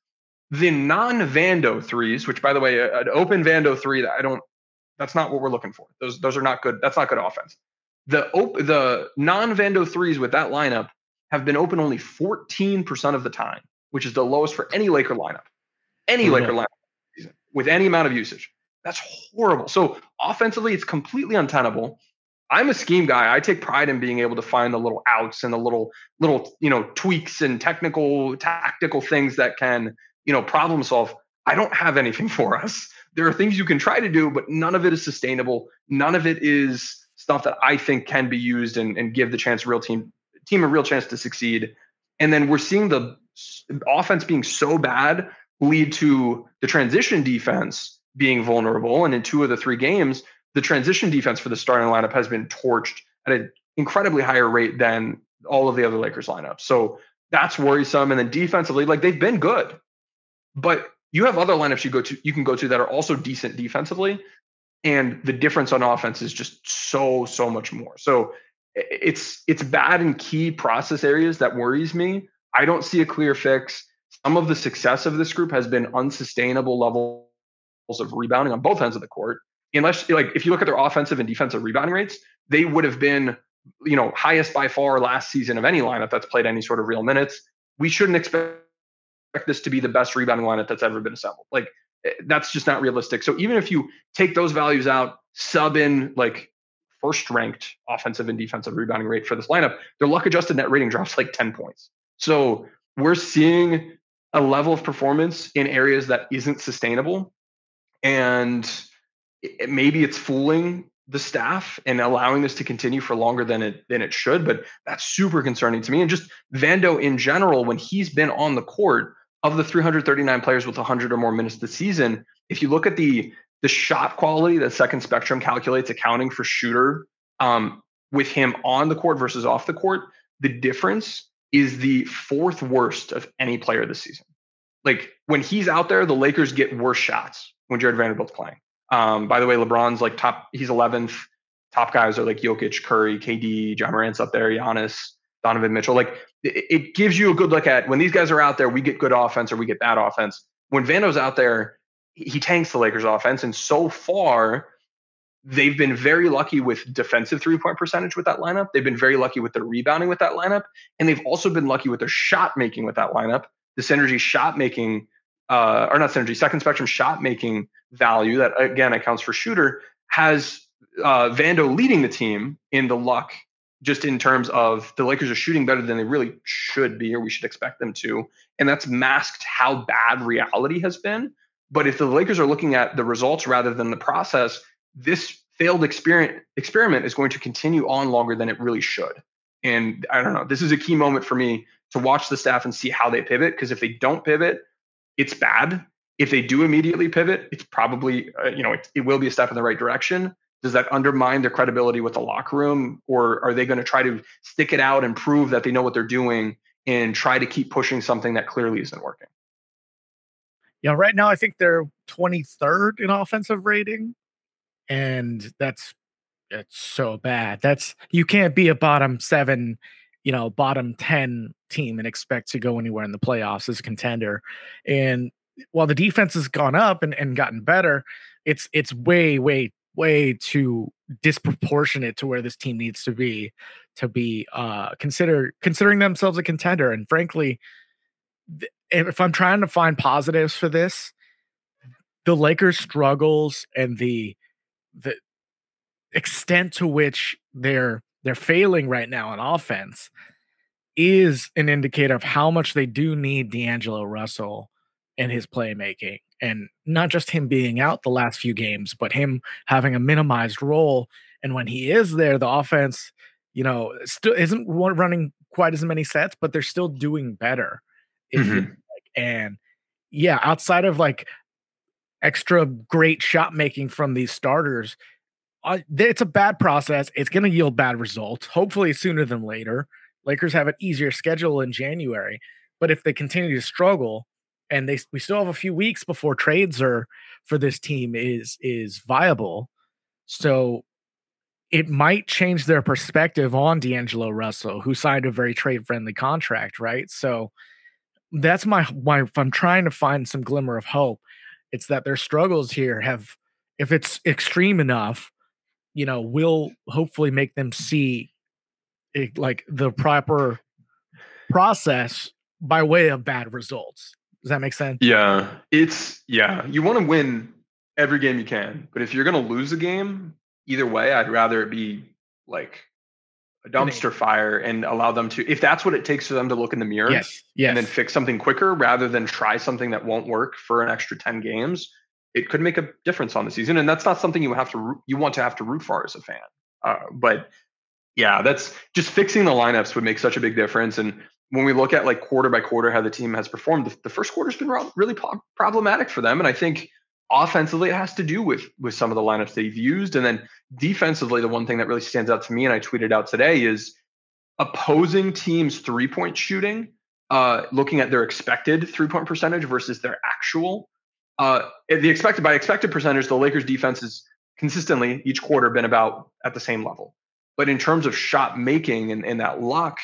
The non-Vando threes, which by the way, an open Vando three, that I don't, that's not what we're looking for. Those those are not good. That's not good offense. The op- the non-Vando threes with that lineup have been open only 14% of the time, which is the lowest for any Laker lineup. Any oh, Laker lineup with any amount of usage. That's horrible. So offensively, it's completely untenable. I'm a scheme guy. I take pride in being able to find the little outs and the little little you know tweaks and technical tactical things that can you know problem solve. I don't have anything for us. There are things you can try to do, but none of it is sustainable. None of it is stuff that I think can be used and, and give the chance real team team a real chance to succeed. And then we're seeing the offense being so bad lead to the transition defense being vulnerable. And in two of the three games, the transition defense for the starting lineup has been torched at an incredibly higher rate than all of the other Lakers lineups. So that's worrisome. And then defensively, like they've been good, but you have other lineups you go to, you can go to that are also decent defensively. And the difference on offense is just so, so much more. So it's it's bad in key process areas that worries me. I don't see a clear fix. Some of the success of this group has been unsustainable levels of rebounding on both ends of the court. Unless, like, if you look at their offensive and defensive rebounding rates, they would have been, you know, highest by far last season of any lineup that's played any sort of real minutes. We shouldn't expect this to be the best rebounding lineup that's ever been assembled. Like, eh, that's just not realistic. So even if you take those values out, sub in like first ranked offensive and defensive rebounding rate for this lineup, their luck adjusted net rating drops like 10 points. So we're seeing a level of performance in areas that isn't sustainable and it, maybe it's fooling the staff and allowing this to continue for longer than it than it should. But that's super concerning to me. And just Vando in general, when he's been on the court, of the 339 players with 100 or more minutes this season, if you look at the the shot quality that Second Spectrum calculates, accounting for shooter um, with him on the court versus off the court, the difference is the fourth worst of any player this season. Like when he's out there, the Lakers get worse shots when Jarred Vanderbilt's playing. Um, by the way, LeBron's like top, he's 11th. Top guys are like Jokic, Curry, KD, Ja Morant's up there, Giannis, Donovan Mitchell. Like it, gives you a good look at when these guys are out there, we get good offense or we get bad offense. When Vando's out there, he tanks the Lakers offense. And so far, they've been very lucky with defensive three point percentage with that lineup. They've been very lucky with their rebounding with that lineup. And they've also been lucky with their shot making with that lineup. The synergy shot making, uh, or not synergy, second spectrum shot making value that again accounts for shooter has uh, Vando leading the team in the luck, just in terms of the Lakers are shooting better than they really should be, or we should expect them to. And that's masked how bad reality has been. But if the Lakers are looking at the results rather than the process, this failed experiment is going to continue on longer than it really should. And I don't know, this is a key moment for me to watch the staff and see how they pivot. Because if they don't pivot, it's bad. If they do immediately pivot, it's probably, uh, you know, it, it will be a step in the right direction. Does that undermine their credibility with the locker room? Or are they going to try to stick it out and prove that they know what they're doing and try to keep pushing something that clearly isn't working? Yeah, right now I think they're 23rd in offensive rating. And that's it's so bad. That's you can't be a bottom seven, you know, bottom 10 team and expect to go anywhere in the playoffs as a contender. And while the defense has gone up and, and gotten better, it's it's way, way, way too disproportionate to where this team needs to be to be uh consider considering themselves a contender. And frankly, th- if I'm trying to find positives for this, the Lakers struggles and the the extent to which they're they're failing right now on offense is an indicator of how much they do need D'Angelo Russell and his playmaking. And not just him being out the last few games, but him having a minimized role. And when he is there, the offense, you know, still isn't running quite as many sets, but they're still doing better. Mm-hmm. And yeah, outside of like extra great shot making from these starters, uh, it's a bad process. It's going to yield bad results, hopefully sooner than later. Lakers have an easier schedule in January, but if they continue to struggle, and they we still have a few weeks before trades are for this team is is viable. So it might change their perspective on D'Angelo Russell, who signed a very trade friendly contract, right? So that's my my if I'm trying to find some glimmer of hope, it's that their struggles here have if it's extreme enough, you know, will hopefully make them see it, like the proper process by way of bad results. Does that make sense? Yeah. It's yeah, you want to win every game you can, but if you're going to lose a game, either way, I'd rather it be like a dumpster fire and allow them to if that's what it takes for them to look in the mirror yes, yes. and then fix something quicker rather than try something that won't work for an extra 10 games it could make a difference on the season and that's not something you have to you want to have to root for as a fan uh, but yeah that's just fixing the lineups would make such a big difference and when we look at like quarter by quarter how the team has performed, the, the first quarter's been really pro- problematic for them. And I think offensively it has to do with with some of the lineups they've used, and then defensively, the one thing that really stands out to me, and I tweeted out today, is opposing teams' three point shooting. Uh, looking at their expected three point percentage versus their actual. Uh, the expected by expected percentage, the Lakers defense has consistently each quarter been about at the same level. But in terms of shot making and, and that luck,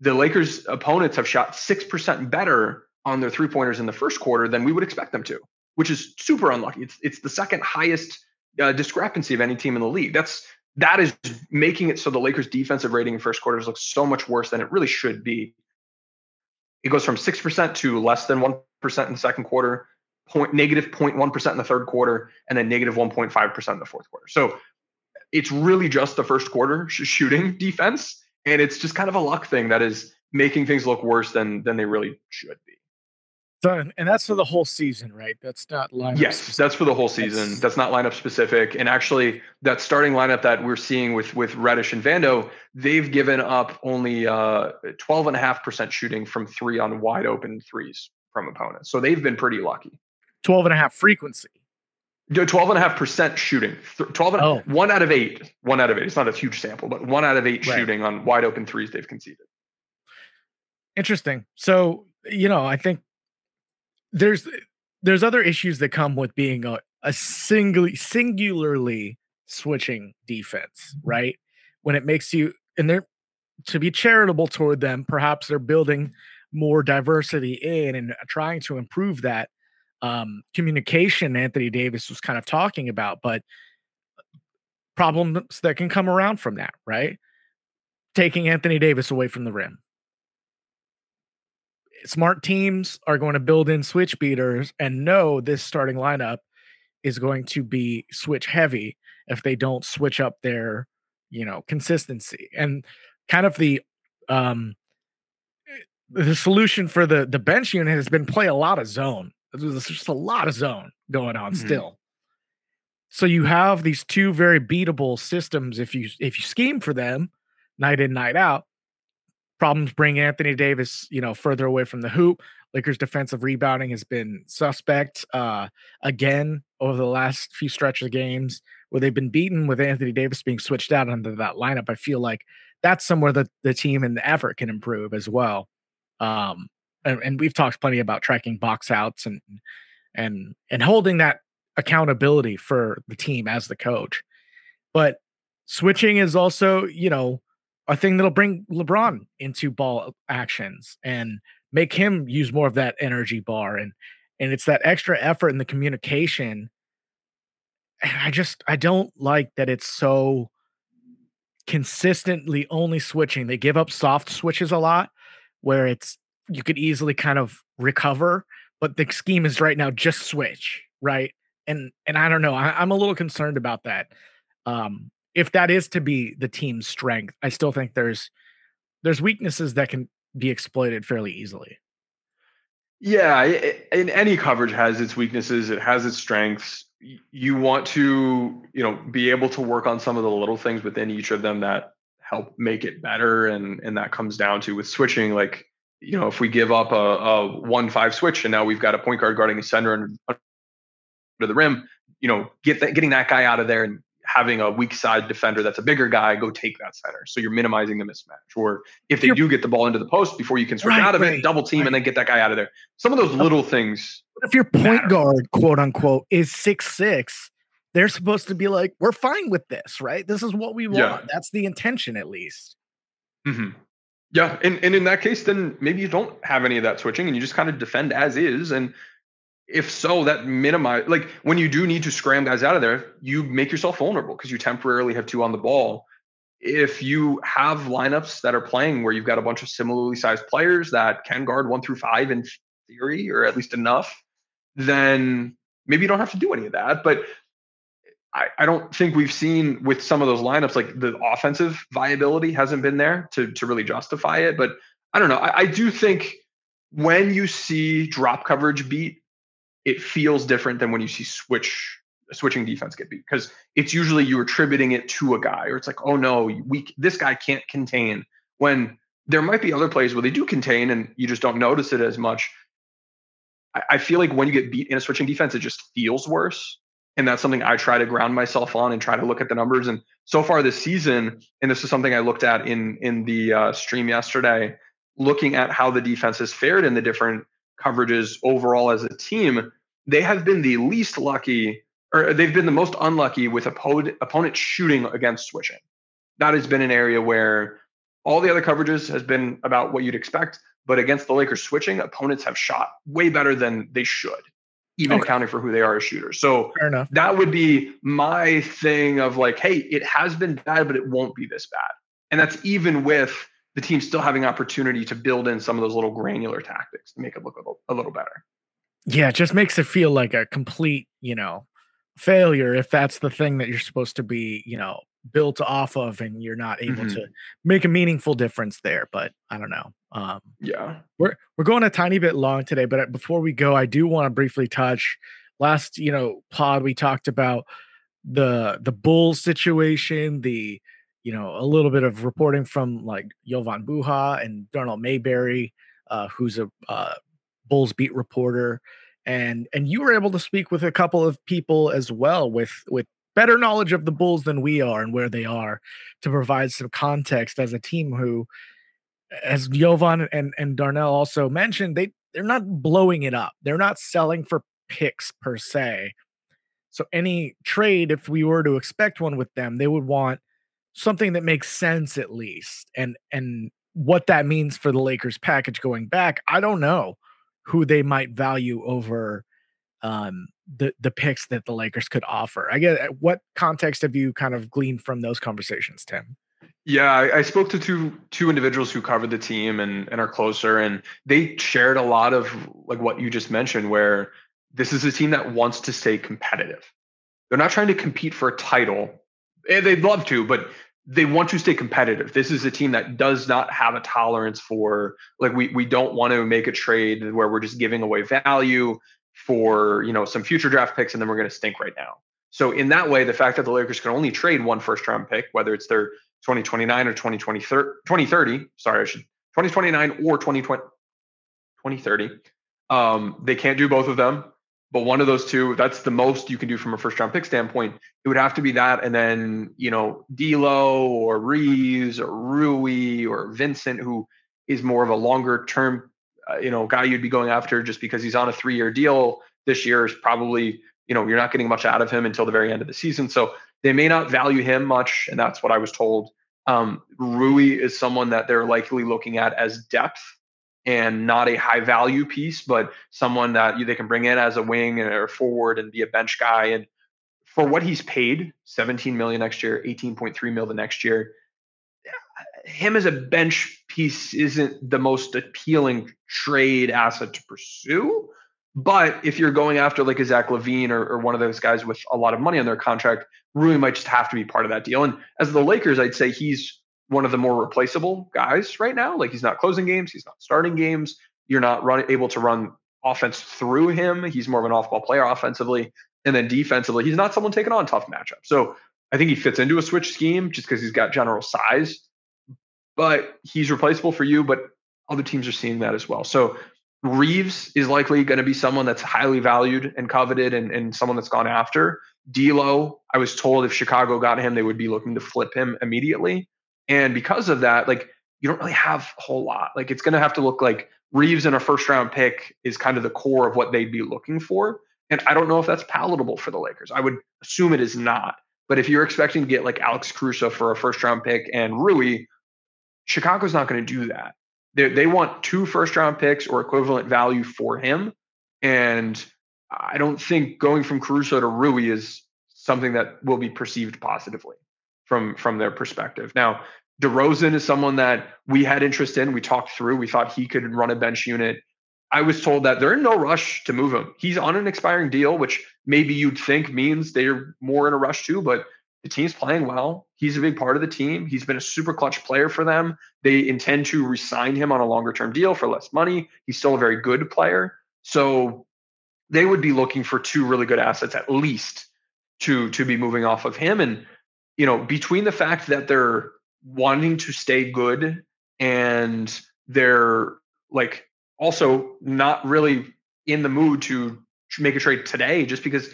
the Lakers' opponents have shot 6% better on their three pointers in the first quarter than we would expect them to, which is super unlucky. It's, it's the second highest uh, discrepancy of any team in the league. That's that is making it so the Lakers' defensive rating in first quarters looks so much worse than it really should be. It goes from 6% to less than 1% in the second quarter, point negative 0.1 in the third quarter, and then negative 1.5% in the fourth quarter. So it's really just the first quarter sh- shooting defense and it's just kind of a luck thing that is making things look worse than than they really should be. So, and that's for the whole season, right? That's not lineup. Yes, specific. that's for the whole season. That's- That's, not lineup specific. And actually, that starting lineup that we're seeing with with Reddish and Vando, they've given up only uh, 12.5% shooting from three on wide open threes from opponents. So they've been pretty lucky. 12 and a half frequency. No, 12.5% shooting. Th- 12 and, Oh. one out of eight. One out of eight. It's not a huge sample, but one out of eight Right. shooting on wide open threes they've conceded. Interesting. So, you know, I think there's there's other issues that come with being a, a singly singularly switching defense, right? When it makes you and they're to be charitable toward them, perhaps they're building more diversity in and trying to improve that um, communication Anthony Davis was kind of talking about, but problems that can come around from that, right? Taking Anthony Davis away from the rim. Smart teams are going to build in switch beaters and know this starting lineup is going to be switch heavy if they don't switch up their, you know, consistency. And kind of the um the solution for the the bench unit has been play a lot of zone. There's just a lot of zone going on Mhm. still. So you have these two very beatable systems if you if you scheme for them night in night out. Problems bring Anthony Davis, you know, further away from the hoop. Lakers defensive rebounding has been suspect uh again over the last few stretches of games where they've been beaten with Anthony Davis being switched out under that lineup. I feel like that's somewhere that the team and the effort can improve as well. Um, and, we've talked plenty about tracking box outs and and and holding that accountability for the team as the coach. But switching is also, you know, a thing that'll bring LeBron into ball actions and make him use more of that energy bar and and it's that extra effort in the communication. And I just I don't like that it's so consistently only switching. They give up soft switches a lot where it's you could easily kind of recover, but the scheme is right now just switch, right? And and I don't know. I, I'm a little concerned about that. Um, if that is to be the team's strength, I still think there's there's weaknesses that can be exploited fairly easily. Yeah, i- i- and any coverage has its weaknesses. It has its strengths. You want to, you know, be able to work on some of the little things within each of them that help make it better, and and that comes down to with switching. Like, you know, if we give up a, a one five switch, and now we've got a point guard guarding a center under, under the rim, you know, get that, getting that guy out of there and having a weak side defender that's a bigger guy go take that center. So you're minimizing the mismatch. Or if they You're- do get the ball into the post before you can switch Right, out of right, it, double team right. and then get that guy out of there. Some of those little things. But if your point matter. guard, quote unquote, is six six, they're supposed to be like, we're fine with this, right? This is what we want. Yeah. That's the intention, at least. hmm Yeah, and and in that case, then maybe you don't have any of that switching, and you just kind of defend as is. And if so, that minimize like when you do need to scram guys out of there, you make yourself vulnerable because you temporarily have two on the ball. If you have lineups that are playing where you've got a bunch of similarly sized players that can guard one through five in theory, or at least enough, then maybe you don't have to do any of that. But I, I don't think we've seen with some of those lineups like the offensive viability hasn't been there to to really justify it. But I don't know. I, I do think when you see drop coverage beat, it feels different than when you see switch switching defense get beat because it's usually you're attributing it to a guy or it's like oh no we this guy can't contain when there might be other plays where they do contain and you just don't notice it as much I, I feel like when you get beat in a switching defense it just feels worse and that's something I try to ground myself on and try to look at the numbers. And so far this season, and this is something I looked at in in the uh, stream yesterday, looking at how the defense has fared in the different coverages overall as a team, they have been the least lucky, or they've been the most unlucky with opponent opponent shooting against switching. That has been an area where all the other coverages has been about what you'd expect, but against the Lakers switching, opponents have shot way better than they should, even Okay. accounting for who they are as shooters. So Fair enough. that would be my thing of like, hey, it has been bad, but it won't be this bad. And that's even with the team still having opportunity to build in some of those little granular tactics to make it look a little, a little better. Yeah, it just makes it feel like a complete, you know, failure if that's the thing that you're supposed to be, you know, built off of and you're not able Mhm. to make a meaningful difference there. But I don't know. Um, yeah, we're we're going a tiny bit long today, but uh, before we go, I do want to briefly touch. Last, you know, pod we talked about the the Bulls situation, the you know a little bit of reporting from like Jovan Buha and Darnell Mayberry, uh, who's a uh, Bulls beat reporter, and and you were able to speak with a couple of people as well with with better knowledge of the Bulls than we are and where they are to provide some context as a team who as Jovan and, and Darnell also mentioned, they they're not blowing it up. They're not selling for picks per se. So any trade, if we were to expect one with them, they would want something that makes sense at least. And and what that means for the Lakers package going back, I don't know who they might value over um the the picks that the Lakers could offer. I get what context have you kind of gleaned from those conversations, Tim? Yeah, I, I, spoke to two two individuals who covered the team and and are closer, and they shared a lot of like what you just mentioned, where this is a team that wants to stay competitive. They're not trying to compete for a title. Eh, they'd love to, but they want to stay competitive. This is a team that does not have a tolerance for like we we don't want to make a trade where we're just giving away value for you know some future draft picks and then we're going to stink right now. So in that way, the fact that the Lakers can only trade one first round pick, whether it's their 2029 or 2020, 2030. Sorry, I should 2029 or 2020, 2030. Um, they can't do both of them, but one of those two, that's the most you can do from a first round pick standpoint. It would have to be that, and then you know D'Lo or Reaves or Rui or Vincent, who is more of a longer term, uh, you know, guy you'd be going after just because he's on a three year deal. This year is probably you know you're not getting much out of him until the very end of the season. So they may not value him much, and that's what I was told. Um, Rui is someone that they're likely looking at as depth and not a high value piece, but someone that they can bring in as a wing or forward and be a bench guy. And for what he's paid, 17 million next year, 18.3 mil the next year, him as a bench piece isn't the most appealing trade asset to pursue. But if you're going after like a Zach LaVine or, or, one of those guys with a lot of money on their contract, Rui might just have to be part of that deal. And as the Lakers, I'd say he's one of the more replaceable guys right now. Like he's not closing games, he's not starting games. You're not run, able to run offense through him. He's more of an off-ball player offensively, and then defensively, he's not someone taking on tough matchups. So I think he fits into a switch scheme just because he's got general size. But he's replaceable for you. But other teams are seeing that as well. So Reaves is likely going to be someone that's highly valued and coveted and, and someone that's gone after. D'Lo, I was told if Chicago got him, they would be looking to flip him immediately. And because of that, like you don't really have a whole lot. Like it's going to have to look like Reaves in a first round pick is kind of the core of what they'd be looking for. And I don't know if that's palatable for the Lakers. I would assume it is not. But if you're expecting to get like Alex Caruso for a first round pick and Rui, Chicago's not going to do that they, they want two first round picks or equivalent value for him. And I don't think going from Caruso to Rui is something that will be perceived positively from from their perspective. Now, DeRozan is someone that we had interest in. We talked through. We thought he could run a bench unit. I was told that they're in no rush to move him. He's on an expiring deal, which maybe you'd think means they're more in a rush too, but the team's playing well. He's a big part of the team. He's been a super clutch player for them. They intend to resign him on a longer term deal for less money. He's still a very good player. So they would be looking for two really good assets at least to to be moving off of him and you know between the fact that they're wanting to stay good and they're like also not really in the mood to make a trade today just because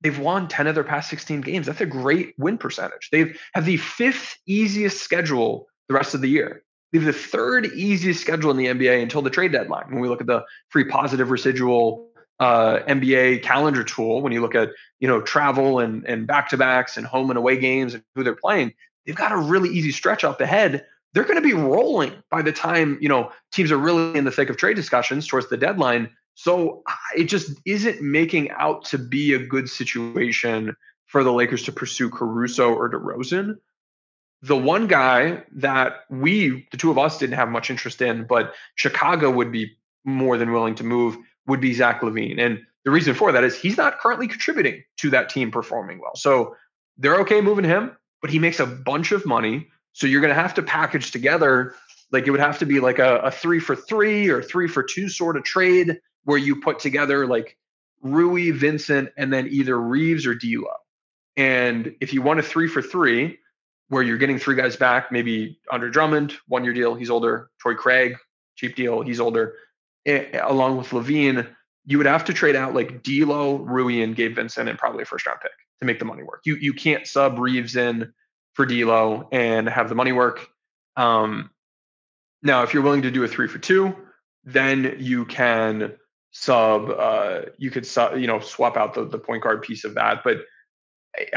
They've won 10 of their past 16 games. That's a great win percentage. They have the fifth easiest schedule the rest of the year. They have the third easiest schedule in the NBA until the trade deadline. When we look at the free positive residual uh, NBA calendar tool, when you look at you know travel and and back to backs and home and away games and who they're playing, they've got a really easy stretch up ahead. They're going to be rolling by the time you know teams are really in the thick of trade discussions towards the deadline. So it just isn't making out to be a good situation for the Lakers to pursue Caruso or DeRozan. The one guy that we, the two of us, didn't have much interest in, but Chicago would be more than willing to move would be Zach LaVine. And the reason for that is he's not currently contributing to that team performing well. So they're okay moving him, but he makes a bunch of money. So you're going to have to package together Like it would have to be like a, a three for three or three for two sort of trade where you put together like Rui, Vincent, and then either Reaves or D'Lo. And if you want a three for three, where you're getting three guys back, maybe Andre Drummond, one year deal, he's older. Torrey Craig, cheap deal, he's older. Along with LaVine, you would have to trade out like D'Lo, Rui, and Gabe Vincent, and probably a first round pick to make the money work. You you can't sub Reaves in for D'Lo and have the money work. Um, now, if you're willing to do a three for two, then you can sub. Uh, you could sub, you know swap out the the point guard piece of that, but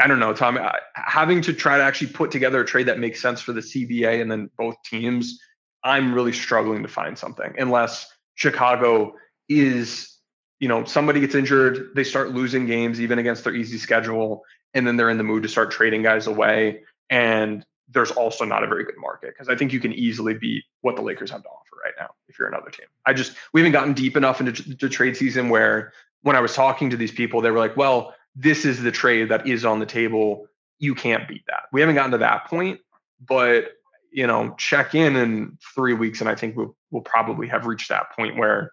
I don't know, Tom. Having to try to actually put together a trade that makes sense for the CBA and then both teams, I'm really struggling to find something unless Chicago is, you know, somebody gets injured, they start losing games even against their easy schedule, and then they're in the mood to start trading guys away. And there's also not a very good market because I think you can easily beat what the Lakers have to offer right now if you're another team. I just we haven't gotten deep enough into the trade season where when I was talking to these people, they were like, well this is the trade that is on the table. You can't beat that. We haven't gotten to that point, but you know, check in in three weeks, and I think we'll, we'll probably have reached that point where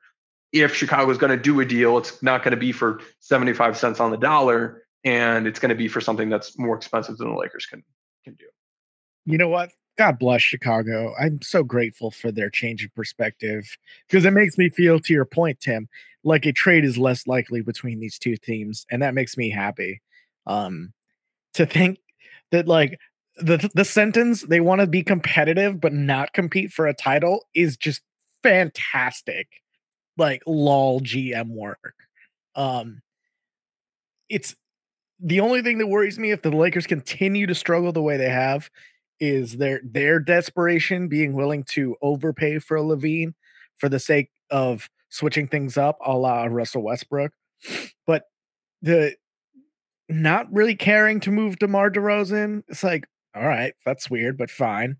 if Chicago is going to do a deal, it's not going to be for 75 cents on the dollar, and it's going to be for something that's more expensive than the Lakers can can do. You know what? God bless Chicago. I'm so grateful for their change of perspective because it makes me feel, to your point, Tim, like a trade is less likely between these two teams, and that makes me happy. Um, to think that like the the sentence they want to be competitive but not compete for a title is just fantastic. Like lol GM work. Um, it's the only thing that worries me if the Lakers continue to struggle the way they have is their their desperation being willing to overpay for a LaVine for the sake of switching things up a la Russell Westbrook. But the not really caring to move DeMar DeRozan, it's like, all right, that's weird, but fine.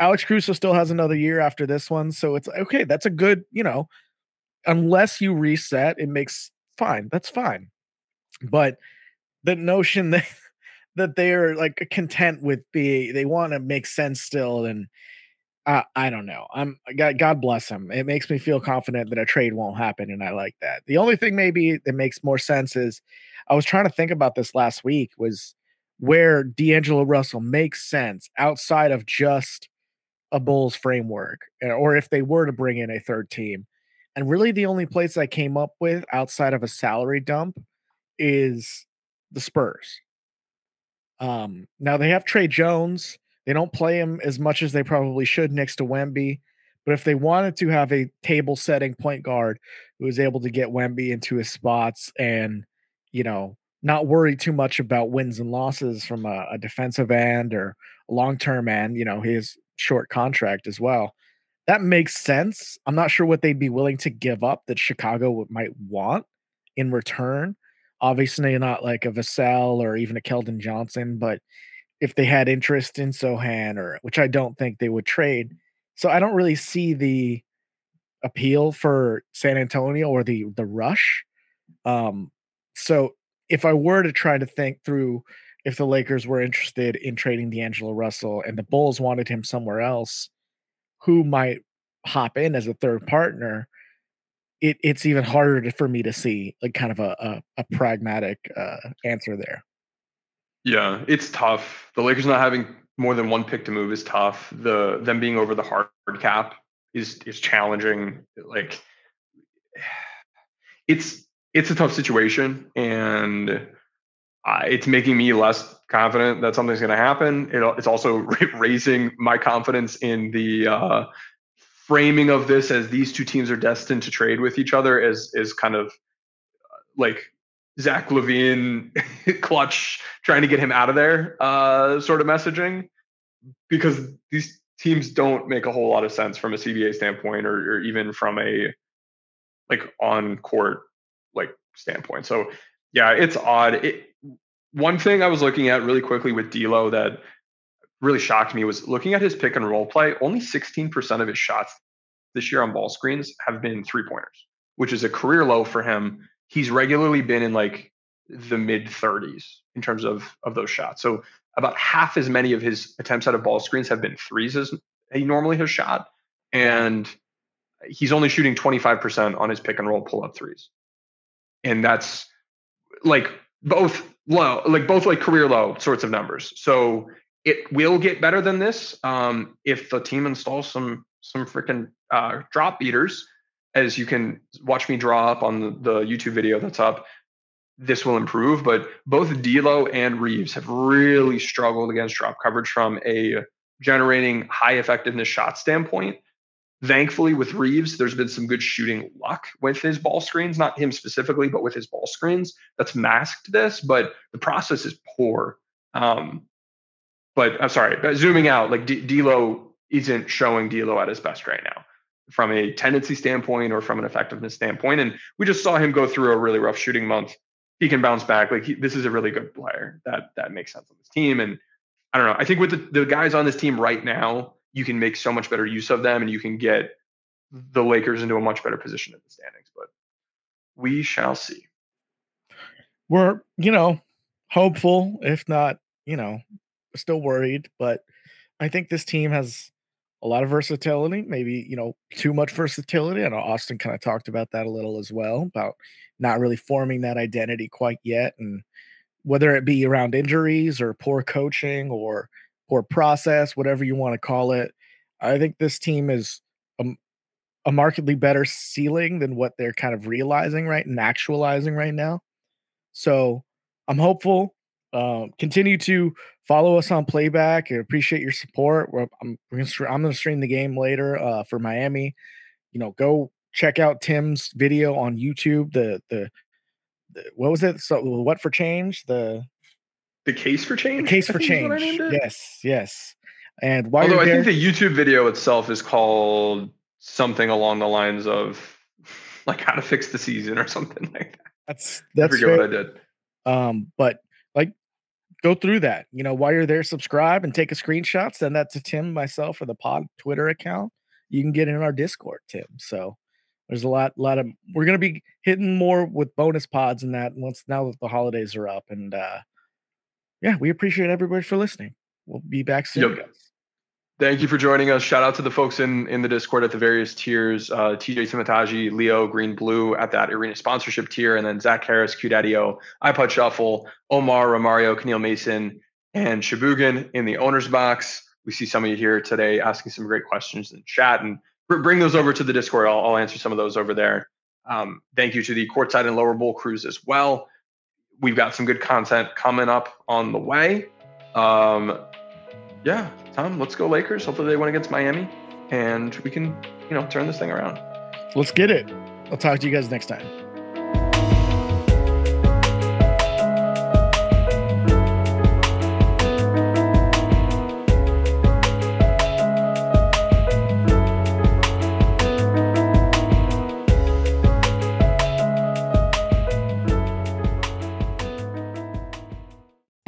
Alex Caruso still has another year after this one. So it's okay. That's a good, you know, unless you reset, it makes fine. That's fine. But the notion that that they're like content with be they want to make sense still and uh, I don't know. I'm God, God bless him. It makes me feel confident that a trade won't happen, and I like that. The only thing maybe that makes more sense is I was trying to think about this last week was where D'Angelo Russell makes sense outside of just a Bulls framework, eh, or if they were to bring in a third team. And really, the only place I came up with outside of a salary dump is the Spurs. Um, now they have Tre Jones they don't play him as much as they probably should next to Wemby. But if they wanted to have a table setting point guard who was able to get Wemby into his spots and, you know, not worry too much about wins and losses from a, a defensive end or long term end, you know, his short contract as well. That makes sense. I'm not sure what they'd be willing to give up that Chicago might want in return. Obviously, not like a Vassell or even a Keldon Johnson, but if they had interest in Sochan or which I don't think they would trade. So I don't really see the appeal for San Antonio or the the rush. Um so if I were to try to think through if the Lakers were interested in trading D'Angelo Russell and the Bulls wanted him somewhere else, who might hop in as a third partner? It, it's even harder to, for me to see like kind of a, a, a pragmatic uh, answer there. Yeah, it's tough. The Lakers not having more than one pick to move is tough. The them being over the hard cap is is challenging. Like it's it's a tough situation, and it's making me less confident that something's going to happen. It, it's also raising my confidence in the uh, framing of this as these two teams are destined to trade with each other is is kind of uh, like Zach LaVine clutch trying to get him out of there uh, sort of messaging because these teams don't make a whole lot of sense from a CBA standpoint or, or even from a like on court standpoint. So yeah, it's odd. It, one thing I was looking at really quickly with D'Lo that really shocked me was looking at his pick and roll play. Only 16% of his shots this year on ball screens have been three pointers, which is a career low for him he's regularly been in like the mid 30s in terms of of those shots. So about half as many of his attempts out of ball screens have been threes as he normally has shot, and he's only shooting 25% on his pick and roll pull up threes, and that's like both low, like both like career low sorts of numbers. So it will get better than this um, if the team installs some some freaking uh, drop beaters, as you can watch me draw up on the, the YouTube video that's up. This will improve, but both D'Lo and Reaves have really struggled against drop coverage from a generating high effectiveness shot standpoint. Thankfully, with Reaves, there's been some good shooting luck with his ball screens, not him specifically, but with his ball screens. That's masked this, but the process is poor. Um, but I'm sorry, but zooming out, like D'Lo isn't showing D'Lo at his best right now from a tendency standpoint or from an effectiveness standpoint. And we just saw him go through a really rough shooting month. He can bounce back. Like he, this is a really good player. That that makes sense on this team. And I don't know. I think with the, the guys on this team right now, you can make so much better use of them, and you can get the Lakers into a much better position in the standings. But we shall see. We're you know hopeful, if not you know still worried, but I think this team has a lot of versatility, maybe, you know, too much versatility. I know Austin kind of talked about that a little as well, about not really forming that identity quite yet. And whether it be around injuries or poor coaching or poor process, whatever you want to call it, I think this team is a, a markedly better ceiling than what they're kind of realizing right and actualizing right now. So I'm hopeful. Uh, continue to follow us on playback. I appreciate your support. We're, I'm I'm going to stream the game later uh, for Miami. You know, go check out Tim's video on YouTube. The the, the what was it? So what for change? The the case for change. The case for change. Yes, yes. And why? Although I there, think the YouTube video itself is called something along the lines of like how to fix the season or something like that. That's that's I forget what I did. Um, but like go through that. You know, while you're there, subscribe and take a screenshot. Send that to Tim, myself, or the pod Twitter account. You can get in our Discord, Tim. So there's a lot, lot of. We're gonna be hitting more with bonus pods and that once now that the holidays are up. And uh yeah, we appreciate everybody for listening. We'll be back soon, yep. Thank you for joining us. Shout out to the folks in in the Discord at the various tiers. Uh, TJ Timataji, Leo, Green Blue at that arena sponsorship tier, and then Zach Harris, Q iPod Shuffle, Omar, Romario, Keneal Mason, and Shabugan in the owner's box. We see some of you here today asking some great questions in chat, and bring those over to the Discord. I'll, I'll answer some of those over there. Um, thank you to the courtside and lower bowl crews as well. We've got some good content coming up on the way. Um, yeah, Tom, let's go Lakers. Hopefully they win against Miami and we can, you know, turn this thing around. Let's get it. I'll talk to you guys next time.